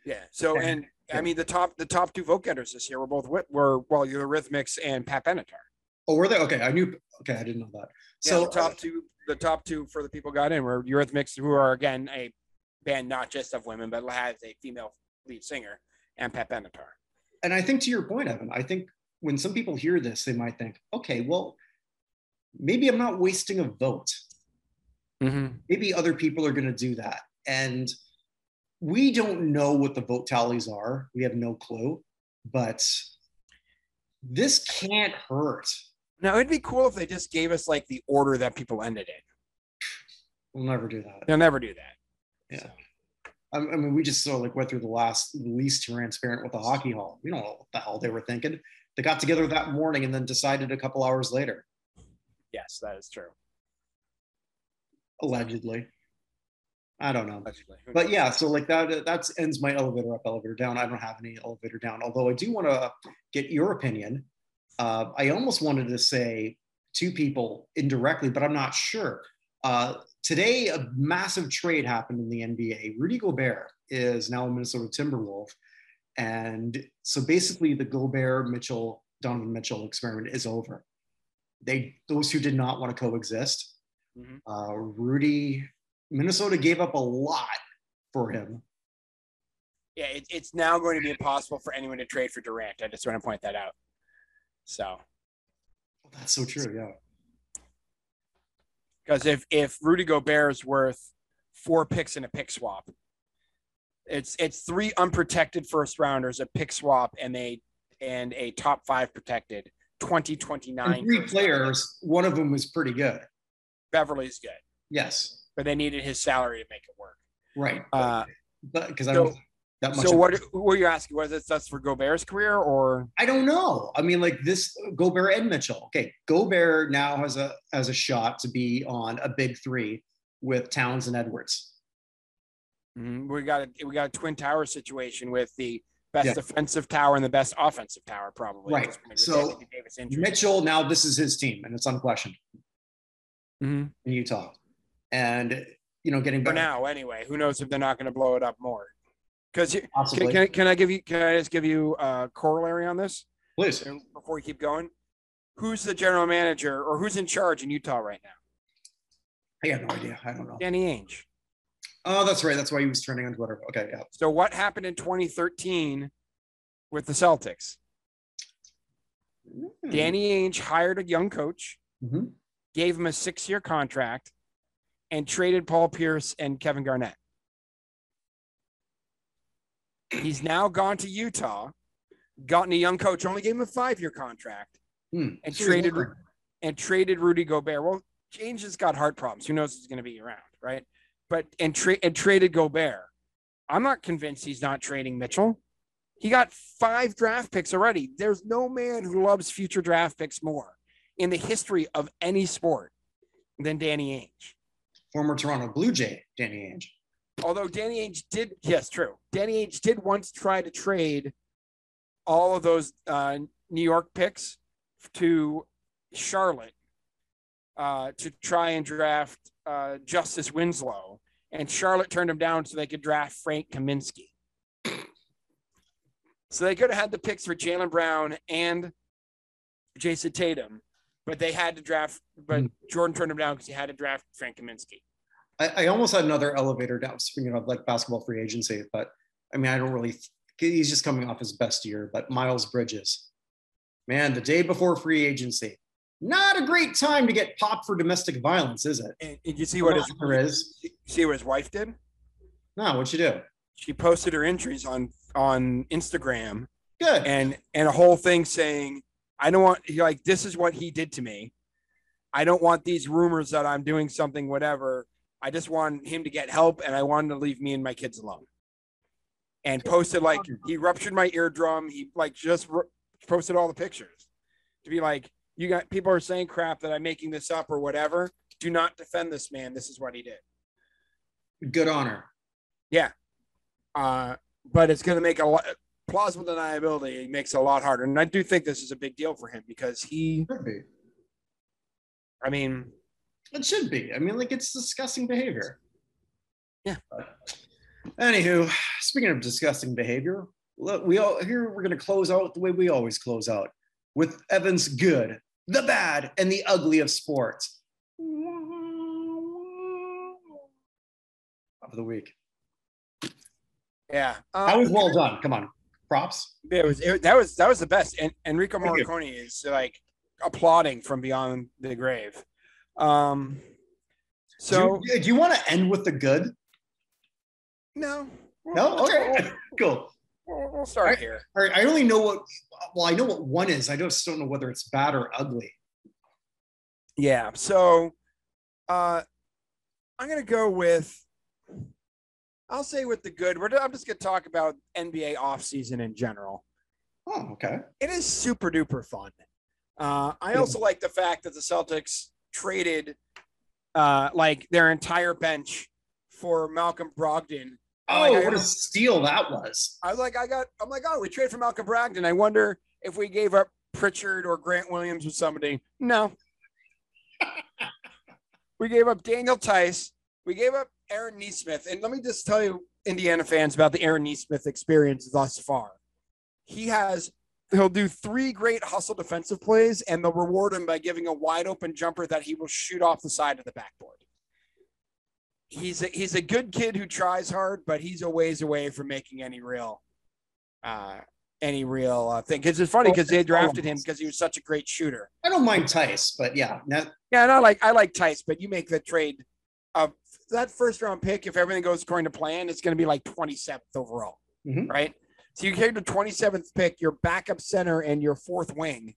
yeah. So, Okay. and I mean, the top the top two vote getters this year were both were well, Eurythmics and Pat Benatar. Oh, were they? Okay, I knew. Okay, I didn't know that. So So the top two, the top two for the people got in were Eurythmics, who are again a band not just of women, but has a female lead singer and Pat Benatar. And I think to your point, Evan, I think when some people hear this, they might think, okay, well, maybe I'm not wasting a vote. Mm-hmm. Maybe other people are going to do that. And we don't know what the vote tallies are. We have no clue. But this can't hurt. Now it'd be cool if they just gave us like the order that people ended in. We'll never do that. They'll never do that. Yeah. I I mean, we just sort of like went through the last least transparent with the hockey hall. We don't know what the hell they were thinking. They got together that morning and then decided a couple hours later, Yes, that is true. allegedly. I don't know. Allegedly. But yeah, so like that that ends my elevator up, elevator down. I don't have any elevator down. Although I do want to get your opinion. Uh, I almost wanted to say two people indirectly, but I'm not sure. Uh, today, a massive trade happened in the NBA. Rudy Gobert is now a Minnesota Timberwolf, and so basically, the Gobert Mitchell Donovan Mitchell experiment is over. They those who did not want to coexist. Mhm. Uh, Rudy Minnesota gave up a lot for him. Yeah, it, it's now going to be impossible for anyone to trade for Durant. I just want to point that out. So, That's so true. Yeah. because if if Rudy Gobert is worth four picks in a pick swap, it's it's three unprotected first rounders, a pick swap, and a and a top five protected 2029. And three players, one of them was pretty good. Beverley's good, Yes. but they needed his salary to make it work. Right. Uh, but because I don't that much. so what were you asking? Was it that's for Gobert's career or I don't know. I mean, like this Gobert and Mitchell. Okay, Gobert now has a has a shot to be on a big three with Towns and Edwards. Mhm. we got a we got a twin tower situation with the best Yeah. defensive tower and the best offensive tower probably. Right. this point with So, Davis injury. Mitchell now this is his team, and it's unquestioned Mhm. in Utah. And you know, getting for better now anyway. Who knows if they're not going to blow it up more? Because can, can, can I give you can I just give you a corollary on this Please. before we keep going? Who's the general manager or who's in charge in Utah right now? I have no idea. I don't know. Danny Ainge. Oh, that's right. That's why he was trending on Twitter. Okay, yeah. So what happened in 2013 with the Celtics? Hmm. Danny Ainge hired a young coach, Mhm. gave him a six-year contract, and traded Paul Pierce and Kevin Garnett. He's now gone to Utah, gotten a young coach, only gave him a five-year contract, Hmm. and traded different. and traded Rudy Gobert. Well, Ainge has got heart problems. Who knows if he's going to be around, right? But and trade and traded Gobert. I'm not convinced he's not trading Mitchell. He got five draft picks already. There's no man who loves future draft picks more in the history of any sport than Danny Ainge. former Toronto Blue Jay, Danny Ainge. Although Danny Ainge did, yes, true. Danny Ainge did once try to trade all of those uh, New York picks to Charlotte uh, to try and draft uh, Justice Winslow, and Charlotte turned him down so they could draft Frank Kaminsky. So they could have had the picks for Jaylen Brown and Jayson Tatum, but they had to draft. But mm-hmm. Jordan turned him down because he had to draft Frank Kaminsky. I, I almost had another elevator down. Speaking of like basketball free agency, but I mean, I don't really. He's just coming off his best year. But Miles Bridges, man, the day before free agency, not a great time to get popped for domestic violence, is it? And, and you see what his There is. you see what his wife did? No, what'd she do? She posted her injuries on on Instagram Good. and and a whole thing saying, "I don't want like this is what he did to me. I don't want these rumors that I'm doing something whatever. I just want him to get help, and I want him to leave me and my kids alone." And posted like he ruptured my eardrum. He like just ru- posted all the pictures to be like, "You got people are saying crap that I'm making this up or whatever. Do not defend this man. This is what he did." Good honor. Yeah. Uh, but it's going to make a lot plausible deniability it makes it a lot harder and i do think this is a big deal for him because he Should be. i mean It should be. I mean, like it's disgusting behavior. Yeah. But, anywho, speaking of disgusting behavior, look, we all here we're gonna close out the way we always close out with Evan's good, the bad, and the ugly of sports. Of the week. Yeah, that um, was well done. Come on, props. It was it, that was that was the best. And Enrico Thank you. Morricone is like applauding from beyond the grave. Um, so do you, you want to end with the good? no, No. We'll- Okay. cool. We'll, we'll start here. All right. I only know what. Well, I know what one is. I just don't know whether it's bad or ugly. Yeah. So, uh, I'm gonna go with. I'll say with the good. We're, I'm just gonna talk about NBA offseason in general. Oh, okay. it is super duper fun. Uh, I also like the fact that the Celtics traded uh, like their entire bench for Malcolm Brogdon. Oh, Like, what a steal that was. I was like, I got, I'm like, oh, we traded for Malcolm Brogdon. I wonder if we gave up Pritchard or Grant Williams or somebody. No. we gave up Daniel Theis. We gave up Aaron Nesmith. And let me just tell you, Indiana fans, about the Aaron Nesmith experience thus far. He has, he'll do three great hustle defensive plays, and they'll reward him by giving a wide open jumper that he will shoot off the side of the backboard. He's a, he's a good kid who tries hard, but he's a ways away from making any real, uh, any real uh, thing. Because it's funny because they drafted him because he was such a great shooter. I don't mind Theis, but yeah, Yeah, and I like I like Theis, but you make the trade of that first round pick. If everything goes according to plan, it's going to be like 27th overall, Mhm. right? So you carry the 27th pick, your backup center, and your fourth wing,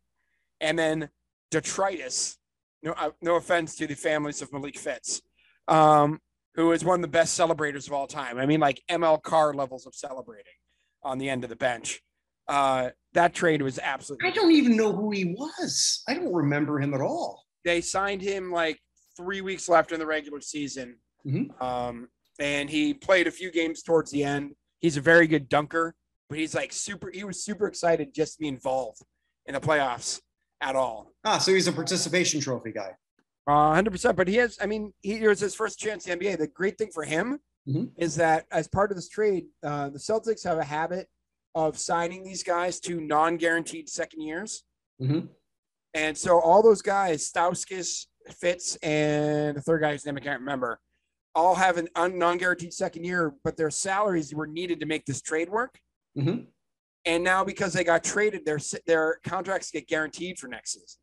and then detritus. No, uh, no offense to the families of Malik Fitts, um, who is one of the best celebrators of all time. I mean, like ML Carr levels of celebrating on the end of the bench. Uh, that trade was absolutely. I don't even know who he was. I don't remember him at all. they signed him like three weeks left in the regular season. Mhm. Um, and he played a few games towards the end. He's a very good dunker, but he's like super, he was super excited just to be involved in the playoffs at all. Ah, so he's a participation trophy guy. Uh, 100%. But he has, I mean, he it was his first chance in the NBA. The great thing for him Mhm. is that as part of this trade, uh, the Celtics have a habit of signing these guys to non guaranteed second years. Mhm. And so all those guys, Stauskas, Fitts, and the third guy whose name I can't remember, all have an un- non-guaranteed second year, but their salaries were needed to make this trade work. Mhm. And now because they got traded, their their contracts get guaranteed for next season.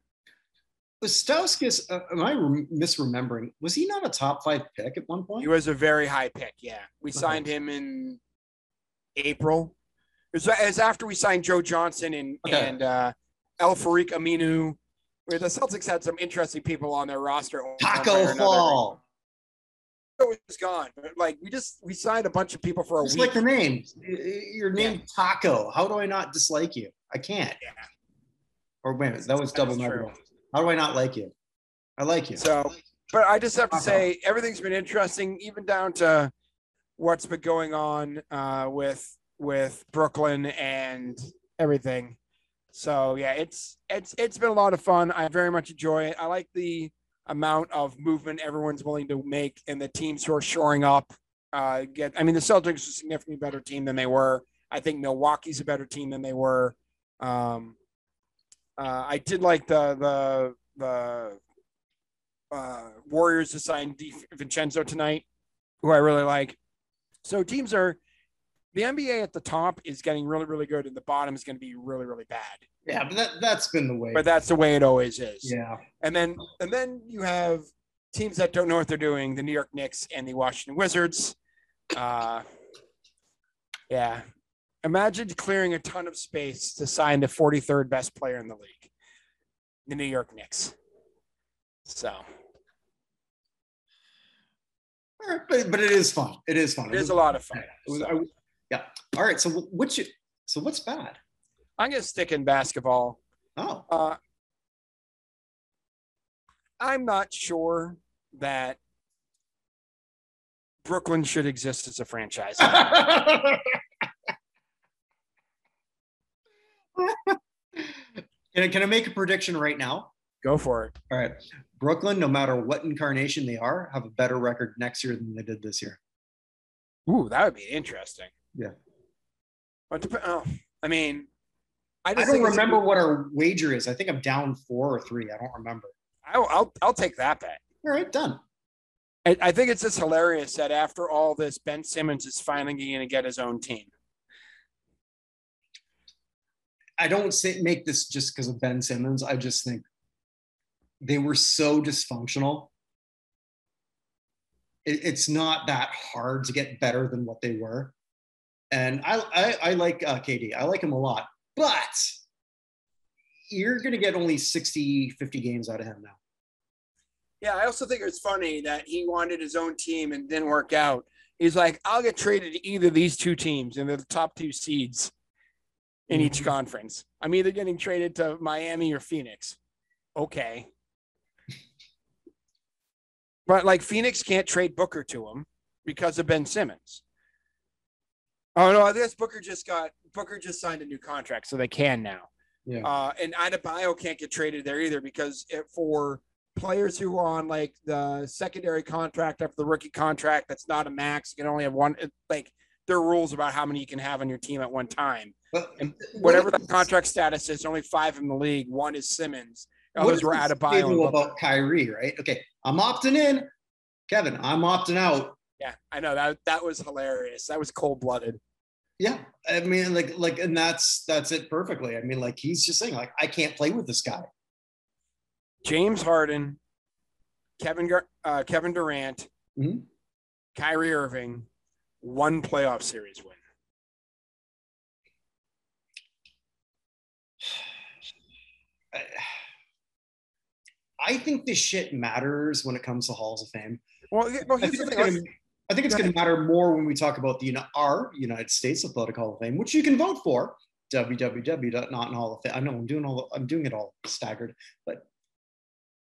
Stauskas, uh, am I rem- misremembering? Was he not a top five pick at one point? He was a very high pick. Yeah, we Okay. signed him in April. It was, it was after we signed Joe Johnson and Okay. and uh, Al-Farouq Aminu, where the Celtics had some interesting people on their roster. Taco. Fall. Was gone. But like we just we signed a bunch of people for a Just week. like the name. Your name Taco. How do I not dislike you? I can't. Yeah. Or wait, a minute, that was double That's negative. true. How do I not like you? I like you. So, but I just have to say everything's been interesting, even down to what's been going on uh, with with Brooklyn and everything. So yeah, it's it's it's been a lot of fun. I very much enjoy it. I like the amount of movement everyone's willing to make and the teams who are shoring up. Uh, get I mean the Celtics are a significantly better team than they were. I think Milwaukee's a better team than they were. Um, uh, I did like the the the uh, Warriors to sign Vincenzo tonight, who I really like. So teams are the NBA at the top is getting really really good, and the bottom is going to be really really bad. yeah, but that, that's been the way. But that's the way it always is. yeah. And then and then you have teams that don't know what they're doing: the New York Knicks and the Washington Wizards. Uh, yeah, imagine clearing a ton of space to sign the 43rd best player in the league, the New York Knicks. So but, but it is fun. It is fun. it is a lot of fun. So, yeah. All right. So what's so what's bad? I'm gonna stick in basketball. Oh. Uh, I'm not sure that Brooklyn should exist as a franchise. can, I, can I make a prediction right now? Go for it. All right. Brooklyn, no matter what incarnation they are, have a better record next year than they did this year. Ooh, that would be interesting. Yeah. But dep- oh, I mean, I I don't think it's- remember what our wager is. I think I'm down four or three. I don't remember. I'll, I'll I'll take that bet. All right, done. I, I think it's just hilarious that after all this, Ben Simmons is finally going to get his own team. I don't say make this just because of Ben Simmons. I just think they were so dysfunctional. It, it's not that hard to get better than what they were. And I, I, I like uh, KD. I like him a lot, but you're going to get only 60, 50 games out of him now. Yeah, I also think it's funny that he wanted his own team and didn't work out. He's like, I'll get traded to either of these two teams, and they're the top two seeds in each Mm-hmm. conference. I'm either getting traded to Miami or Phoenix. Okay. But like Phoenix can't trade Booker to him because of Ben Simmons. Oh no, I guess Booker just got Booker just signed a new contract, so they can now. Yeah. Uh, and Adebayo can't get traded there either because it, for players who are on like the secondary contract after the rookie contract, that's not a max. You can only have one. it- Like there are rules about how many you can have on your team at one time. But And Whatever the contract status is, only five in the league. One is Simmons. Others were Adebayo. about Kyrie, right? Okay, I'm opting in. Kevin, I'm opting out. Yeah, I know that that was hilarious. That was cold blooded. Yeah, I mean, like, like, and that's that's it perfectly. I mean, like, he's just saying, like, I can't play with this guy. James Harden, Kevin uh, Kevin Durant, Mhm. Kyrie Irving, one playoff series win. I- I think this shit matters when it comes to halls of fame. Well, well here's the thing. I think it's Go going to matter more when we talk about the our United States Athletic Hall of Fame, which you can vote for. www.nothing of fame. I know I'm doing all I'm doing it all staggered, but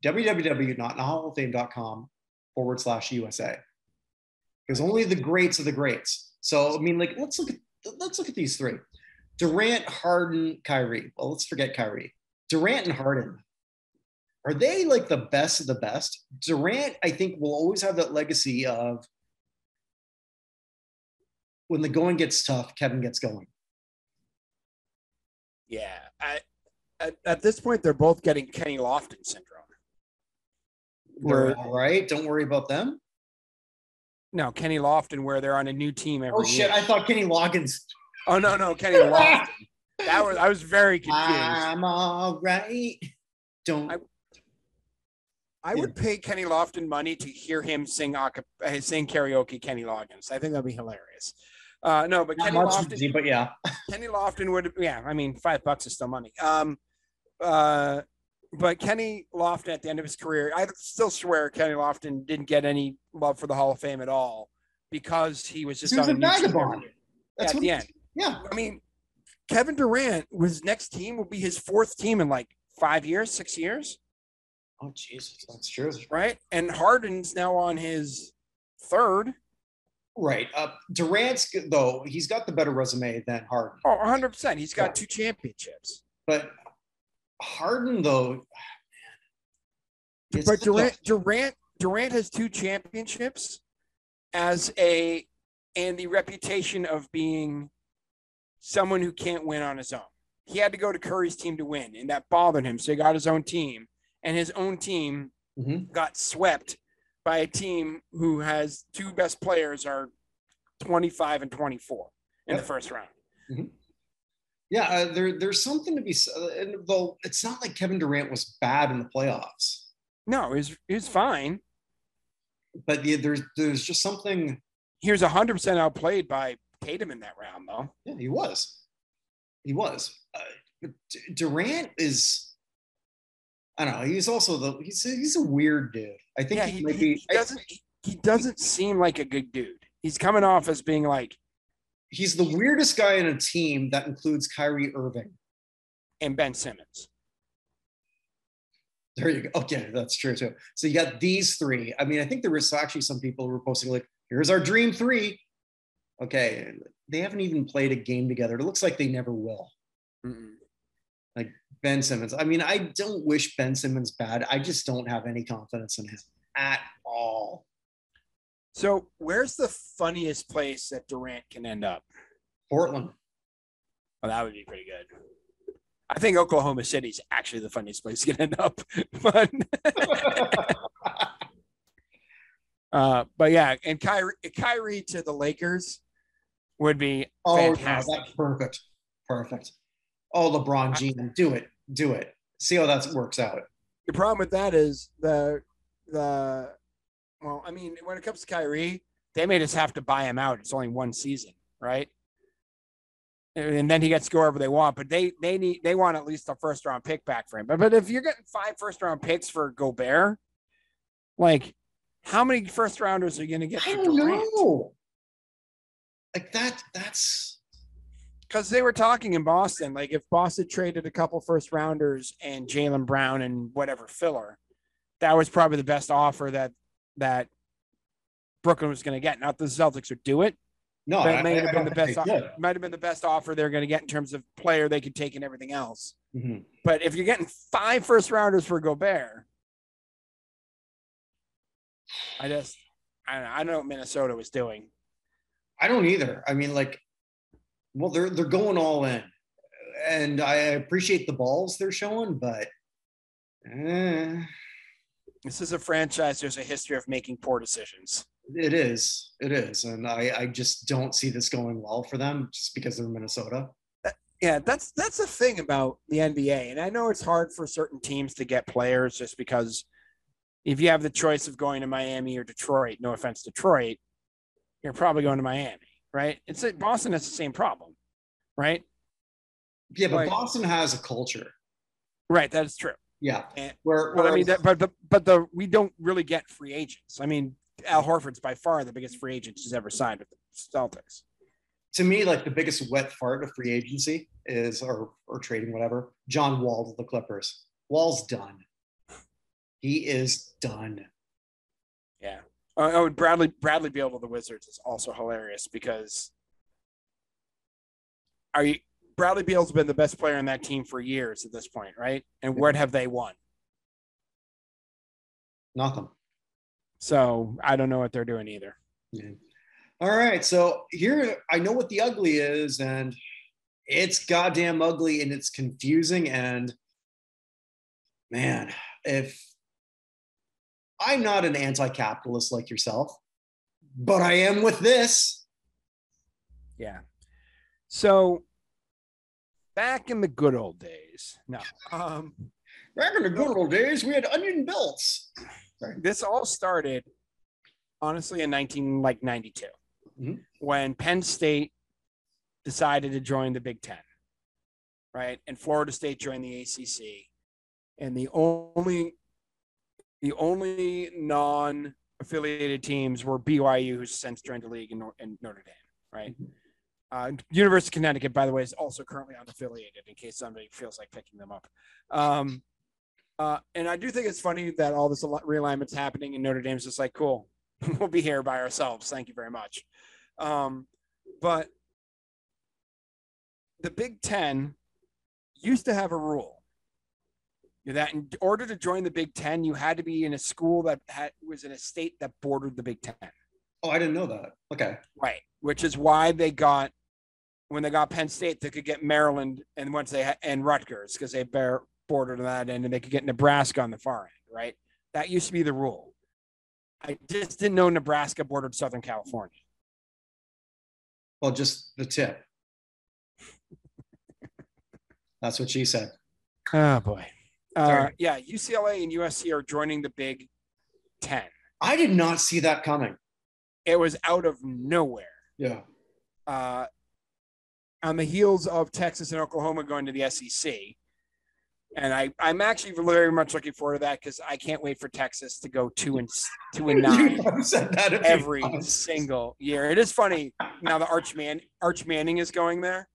www.nothalloffame.com forward slash USA. Because only the greats are the greats. So I mean, like, let's look at let's look at these three: Durant, Harden, Kyrie. Well, let's forget Kyrie. Durant and Harden. Are they like the best of the best? Durant, I think, will always have that legacy of when the going gets tough, Kevin gets going. Yeah, I, at, at this point, they're both getting Kenny Lofton syndrome. They're all right. Don't worry about them. No, Kenny Lofton, where they're on a new team every Oh shit! year. I thought Kenny Loggins. oh no, no, Kenny Lofton. That was I was very confused. I'm all right. Don't. I- I would pay Kenny Lofton money to hear him sing uh, sing karaoke Kenny Loggins. I think that'd be hilarious. Uh, no, but not Kenny Lofton, but yeah. Kenny Lofton would, yeah, I mean, five bucks is still money. Um, uh, but Kenny Lofton at the end of his career, I still swear Kenny Lofton didn't get any love for the Hall of Fame at all because he was just He was on a new team every vagabond. That's at the end. Yeah. I mean, Kevin Durant, his next team will be his fourth team in like five years, six years, Oh Jesus, that's true. right? And Harden's now on his third. Right. Uh, Durant's though. He's got the better resume than Harden. Oh, 100%. He's got two championships. But Harden, though, man, But. Durant, Durant, Durant has two championships as a and the reputation of being someone who can't win on his own. He had to go to Curry's team to win, and that bothered him. So he got his own team, and his own team Mhm. got swept by a team who has two best players are 25 and 24 in the first round. Yeah, uh, there, there's something to be said. And though it's not like Kevin Durant was bad in the playoffs, No, it was fine. but yeah, there's there's just something. He was 100% outplayed by Tatum in that round, though. Yeah, he was. He was. Uh, Durant is. I don't know. He's also the. He's a, he's a weird dude. I think yeah, he, he, might he- be. he doesn't he, he doesn't seem like a good dude. He's coming off as being like he's the weirdest guy in a team that includes Kyrie Irving. and Ben Simmons. There you go. Okay, that's true too. So you got these three. I mean, I think there was actually some people who were posting like, "Here's our dream three. Okay, they haven't even played a game together. It looks like they never will. Ben Simmons. I mean, I don't wish Ben Simmons bad. I just don't have any confidence in him at all. So where's the funniest place that Durant can end up? Portland. Well, that would be pretty good. I think Oklahoma City's actually the funniest place to end up. But Uh, but yeah, and Kyrie, Kyrie to the Lakers would be Oh, no, that's perfect. Perfect. Oh, LeBron James, do it. Do it. See how that works out. the problem with that is the the well, I mean, when it comes to Kyrie, they may just have to buy him out. It's only one season, right? And then he gets to go wherever they want, but they they need they want at least a first round pick back for him. But but if you're getting five first round picks for Gobert, like how many first rounders are you going to get I don't Durant? know. Like that, that's because they were talking in Boston, like if Boston traded a couple first rounders and Jaylen Brown and whatever filler, that was probably the best offer that that Brooklyn was going to get. Not the Celtics would do it, no, but I- it may I- have I been the best. did. Might have been the best offer they're going to get in terms of player they could take and everything else. Mhm. But if you're getting five first rounders for Gobert, I just I don't know, I don't know what Minnesota was doing. I don't either. I mean, like, well, they're they're going all in, and I appreciate the balls they're showing, but eh, This is a franchise. There's a history of making poor decisions. it is, it is, and I I just don't see this going well for them just because they're Minnesota. Yeah, that's that's the thing about the NBA, and I know it's hard for certain teams to get players just because if you have the choice of going to Miami or Detroit, no offense, Detroit, you're probably going to Miami, right? It's Boston has the same problem, right? Yeah, but Like- Boston has a culture. Right, that is true. Yeah, And- where, But I mean, that, but the but the we don't really get free agents. I mean, Al Horford's by far the biggest free agent he's ever signed with the Celtics. to me, like the biggest wet fart of free agency is, or or trading, whatever. John Wall to the Clippers. Wall's done. He is done. Yeah. Uh, oh, and Bradley Bradley Beal to the Wizards is also hilarious because are you Bradley Beal's been the best player on that team for years at this point, right? And what have they won? Nothing. So I don't know what they're doing either. Yeah. All right. So here, I know what the ugly is, and it's goddamn ugly and it's confusing. And man, if I'm not an anti capitalist like yourself, but I am with this. Yeah. So back in the good old days, no. Um, Back in the good old days, we had onion belts. this all started honestly in 19 like 92 Mhm. when penn state decided to join the big 10 right and florida state joined the acc and the only the only non-affiliated teams were byu who's since joined the league in, Nor- in notre dame right uh, university of connecticut by the way is also currently unaffiliated in case somebody feels like picking them up um, uh, and I do think it's funny that all this al- realignment's happening and Notre Dame's just like, cool, we'll be here by ourselves. Thank you very much. Um, but the Big Ten used to have a rule that in order to join the Big Ten, you had to be in a school that had, was in a state that bordered the Big Ten. Oh, I didn't know that. Okay. Right. Which is why they got when they got Penn State, they could get Maryland and once they had and Rutgers because they bear bordered on that end, and they could get Nebraska on the far end. Right. That used to be the rule. I just didn't know Nebraska bordered Southern California. Well, just the tip. That's what she said. Oh boy. Uh, yeah, UCLA and USC are joining the Big Ten. I did not see that coming. It was out of nowhere. Yeah. uh, on the heels of Texas and Oklahoma going to the SEC. And I, I'm actually very much looking forward to that because I can't wait for Texas to go two and two and nine You said that every single year. It is funny now that Arch Man Arch Manning is going there.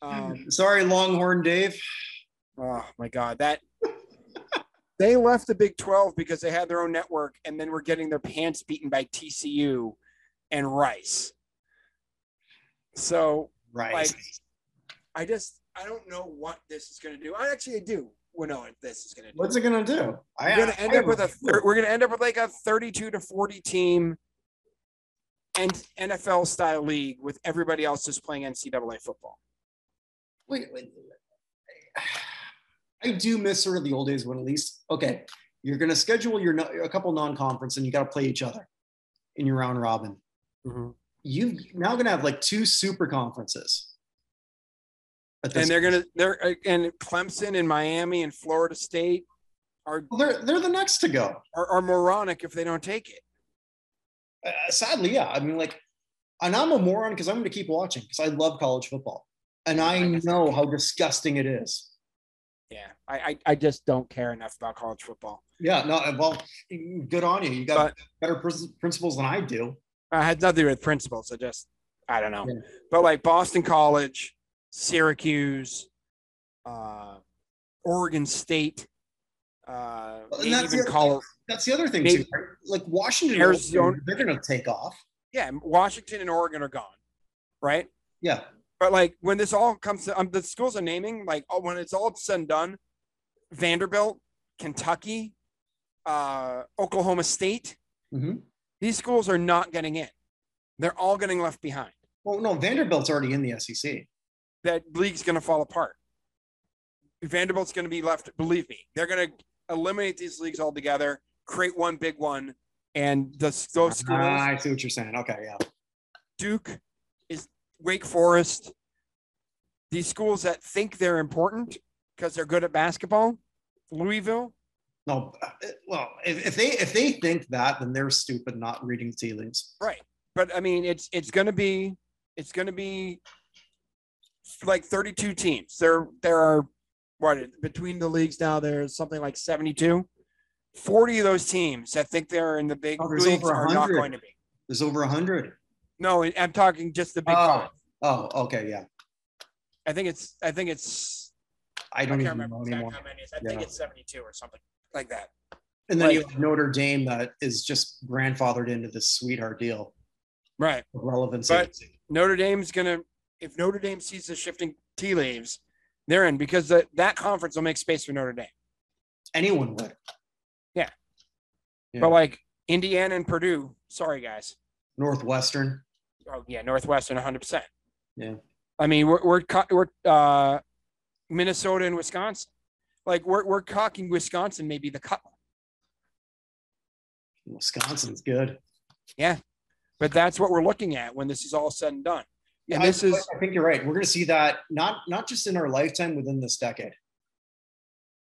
Um, Sorry, Longhorn Dave. oh my God, that they left the Big 12 because they had their own network and then were getting their pants beaten by TCU and Rice. So Right. like I just I don't know what this is going to do. I actually do know what this is going to do. What's it gonna do? I, we're going to end I up with a thir- we're going to end up with like a 32 to 40 team and NFL style league with everybody else just playing NCAA football. Wait, wait, wait. I do miss sort of the old days when at least okay, you're gonna schedule your a couple non-conference and you got to play each other. in your round robin, Mhm. you've now gonna have like two super conferences. And they're gonna they're uh, and Clemson and Miami and Florida State are Well, they're they're the next to go. are, are moronic if they don't take it. Uh, sadly, yeah. I mean, like, and I'm a moron because I'm going to keep watching because I love college football, and I know how disgusting it is. Yeah, I, I I just don't care enough about college football. Yeah, no, well, good on you. You got better prin- principles than I do. I had nothing with principles. I just I don't know. Yeah. But like Boston College, Syracuse, uh, Oregon State, uh, And maybe that's even the- Colorado. That's the other thing Maybe- too. Like Washington, Arizona- they're going to take off. Yeah, Washington and Oregon are gone, right? Yeah, But like when this all comes to um, the schools are naming, like oh, when it's all said and done, Vanderbilt, Kentucky, uh, Oklahoma State, Mhm. these schools are not getting in. They're all getting left behind. Well, no, Vanderbilt's already in the SEC. That league's going to fall apart. Vanderbilt's going to be left. Believe me, they're going to eliminate these leagues altogether, create one big one, and the, those schools. Ah, I see what you're saying. Okay, yeah. Duke Wake Forest. These schools that think they're important because they're good at basketball. Louisville. No, well, if, if they if they think that, then they're stupid not reading tea leaves. Right. But I mean it's it's gonna be it's gonna be like 32 teams. There there are what between the leagues now there's something like 72. 40 of those teams that think they're in the big Oh, leagues are not going to be. There's over a hundred. No, I'm talking just the big Oh. five. Oh, okay, yeah. I think it's I think it's I I don't can't even remember know anymore. how many. I think it's 72 or something like that. And then you have Notre Dame that is just grandfathered into this sweetheart deal Right. of relevancy. But Notre Dame's gonna if Notre Dame sees the shifting tea leaves, they're in because that that conference will make space for Notre Dame. Anyone would. Yeah. But like Indiana and Purdue, sorry guys. Northwestern. Oh yeah, Northwestern 100. percent Yeah. I mean, we're we're we're uh, Minnesota and Wisconsin. Like we're we're talking Wisconsin, maybe the cut. Wisconsin's good. Yeah, but that's what we're looking at when this is all said and done. And I- this is I think you're right. We're going to see that not not just in our lifetime, within this decade.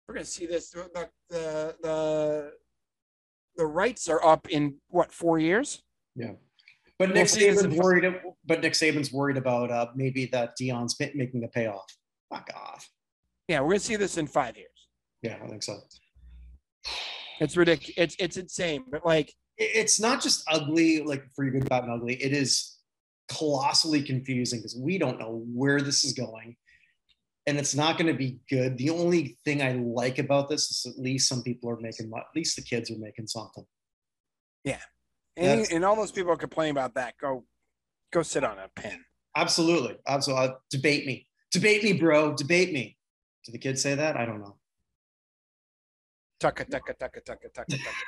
we're gonna see this. The the the, the rights are up in what four years? But Nick Saban's worried. But Nick Saban's worried about uh, maybe that Dion's making the payoff. Fuck off. Yeah, we're gonna see this in five years. Yeah, I think so. It's ridiculous. It's it's insane. But like, It's not just ugly, like for your good, bad, and ugly. It is colossally confusing because we don't know where this is going, and it's not going to be good. The only thing I like about this is at least some people are making. At least the kids are making something. And, and all those people complain about that, go go sit on a pen. Absolutely, absolutely. Uh, debate me, debate me, bro. Debate me. Do the kids say that? I don't know. Tucka tucka tucka tucka tucka tucka.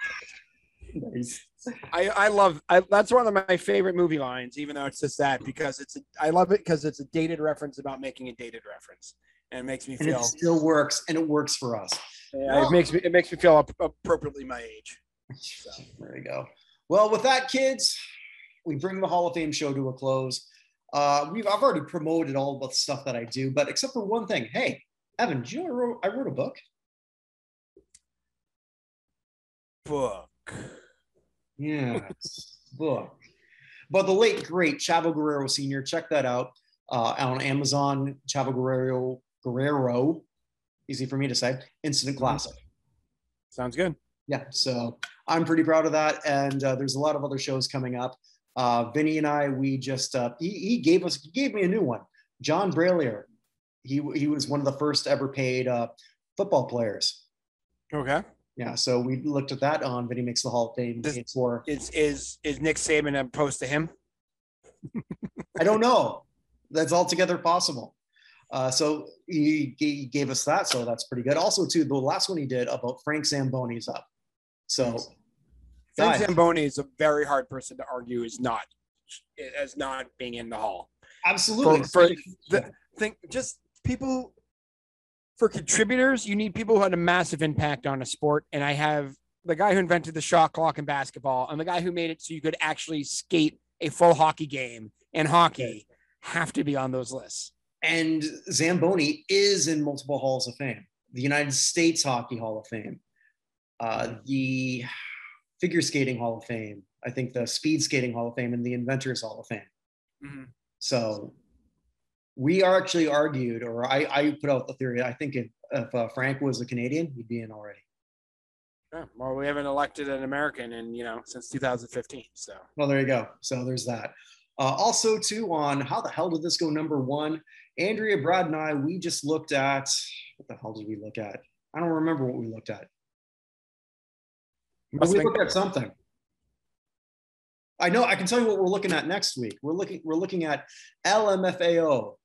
Nice. I I love I, that's one of my favorite movie lines, even though it's just that because it's a, I love it because it's a dated reference about making a dated reference, and it makes me And feel it still works, and it works for us. yeah, it makes me it makes me feel appropriately my age. So. There you go. Well, with that, kids, we bring the Hall of Fame show to a close. Uh, we've I've already promoted all the stuff that I do, but except for one thing. Hey, Evan, do you know I wrote, I wrote a book? Book. Yeah, book. But the late great Chavo Guerrero Sr. Check that out uh, on Amazon. Chavo Guerrero Guerrero, easy for me to say. Instant classic. Sounds good. yeah so i'm pretty proud of that. And uh, there's a lot of other shows coming up. Uh, vinny and i we just uh, he, he gave us he gave me a new one. John Brallier. He, he was one of the first ever paid uh, football players. Okay. yeah so we looked at that on vinny makes the hall of fame Does- for. Is is is Nick Saban opposed to him? i don't know. That's altogether possible. Uh, so he, he gave us that so that's pretty good. Also too the last one he did about frank zamboni's up. So guys, Zamboni is a very hard person to argue is not as not being in the hall. absolutely for- the- Think just people for contributors, you need people who had a massive impact on a sport, and I have the guy who invented the shot clock in basketball, and the guy who made it so you could actually skate a full hockey game in hockey have to be on those lists. And Zamboni is in multiple halls of fame. The United States Hockey Hall of Fame, uh, the Figure Skating Hall of Fame, I think the Speed Skating Hall of Fame, and the Inventors Hall of Fame. Mm-hmm. So we are actually argued, or I, I put out the theory. I think if, if uh, Frank was a Canadian, he'd be in already. Yeah, well, we haven't elected an American in you know since 2015. So well, there you go. So there's that. Uh, also, too, on how the hell did this go number one? Andrea, Brad, and I, we just looked at what the hell did we look at? I don't remember what we looked at. But we look at something. I know I can tell you what we're looking at next week. We're looking we're looking at LMFAO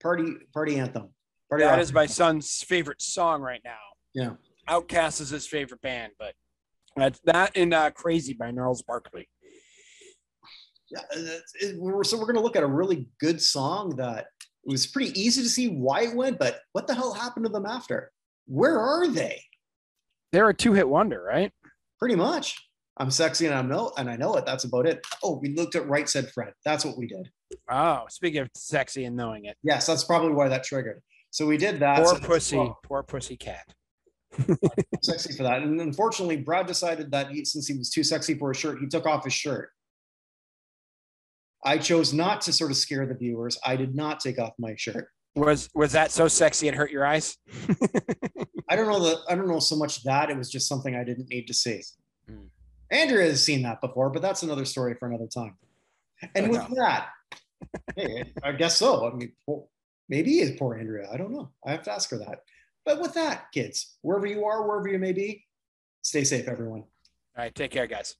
party party anthem. Party that is my son's favorite song right now. Yeah. OutKast is his favorite band, but that's that and uh, Crazy by Gnarls Barkley. Yeah, it, we're, so we're going to look at a really good song that it was pretty easy to see why it went, but what the hell happened to them after? Where are they? They're a two-hit wonder, right? Pretty much. I'm sexy and I'm no, and I know it. That's about it. Oh, we looked at Right Said Fred. That's what we did. Oh, speaking of sexy and knowing it. Yes, that's probably why that triggered. So we did that. Poor so pussy, well, poor pussy cat. sexy for that. And unfortunately, Brad decided that he, since he was too sexy for a shirt, he took off his shirt. I chose not to sort of scare the viewers. I did not take off my shirt. Was was that so sexy it hurt your eyes? I don't know that I don't know so much that it was just something I didn't need to see. Mm. Andrea has seen that before, but that's another story for another time. And with that, hey, I guess so. I mean, maybe is poor Andrea. I don't know. I have to ask her that. But with that, kids, wherever you are, wherever you may be, stay safe, everyone. All right. Take care, guys.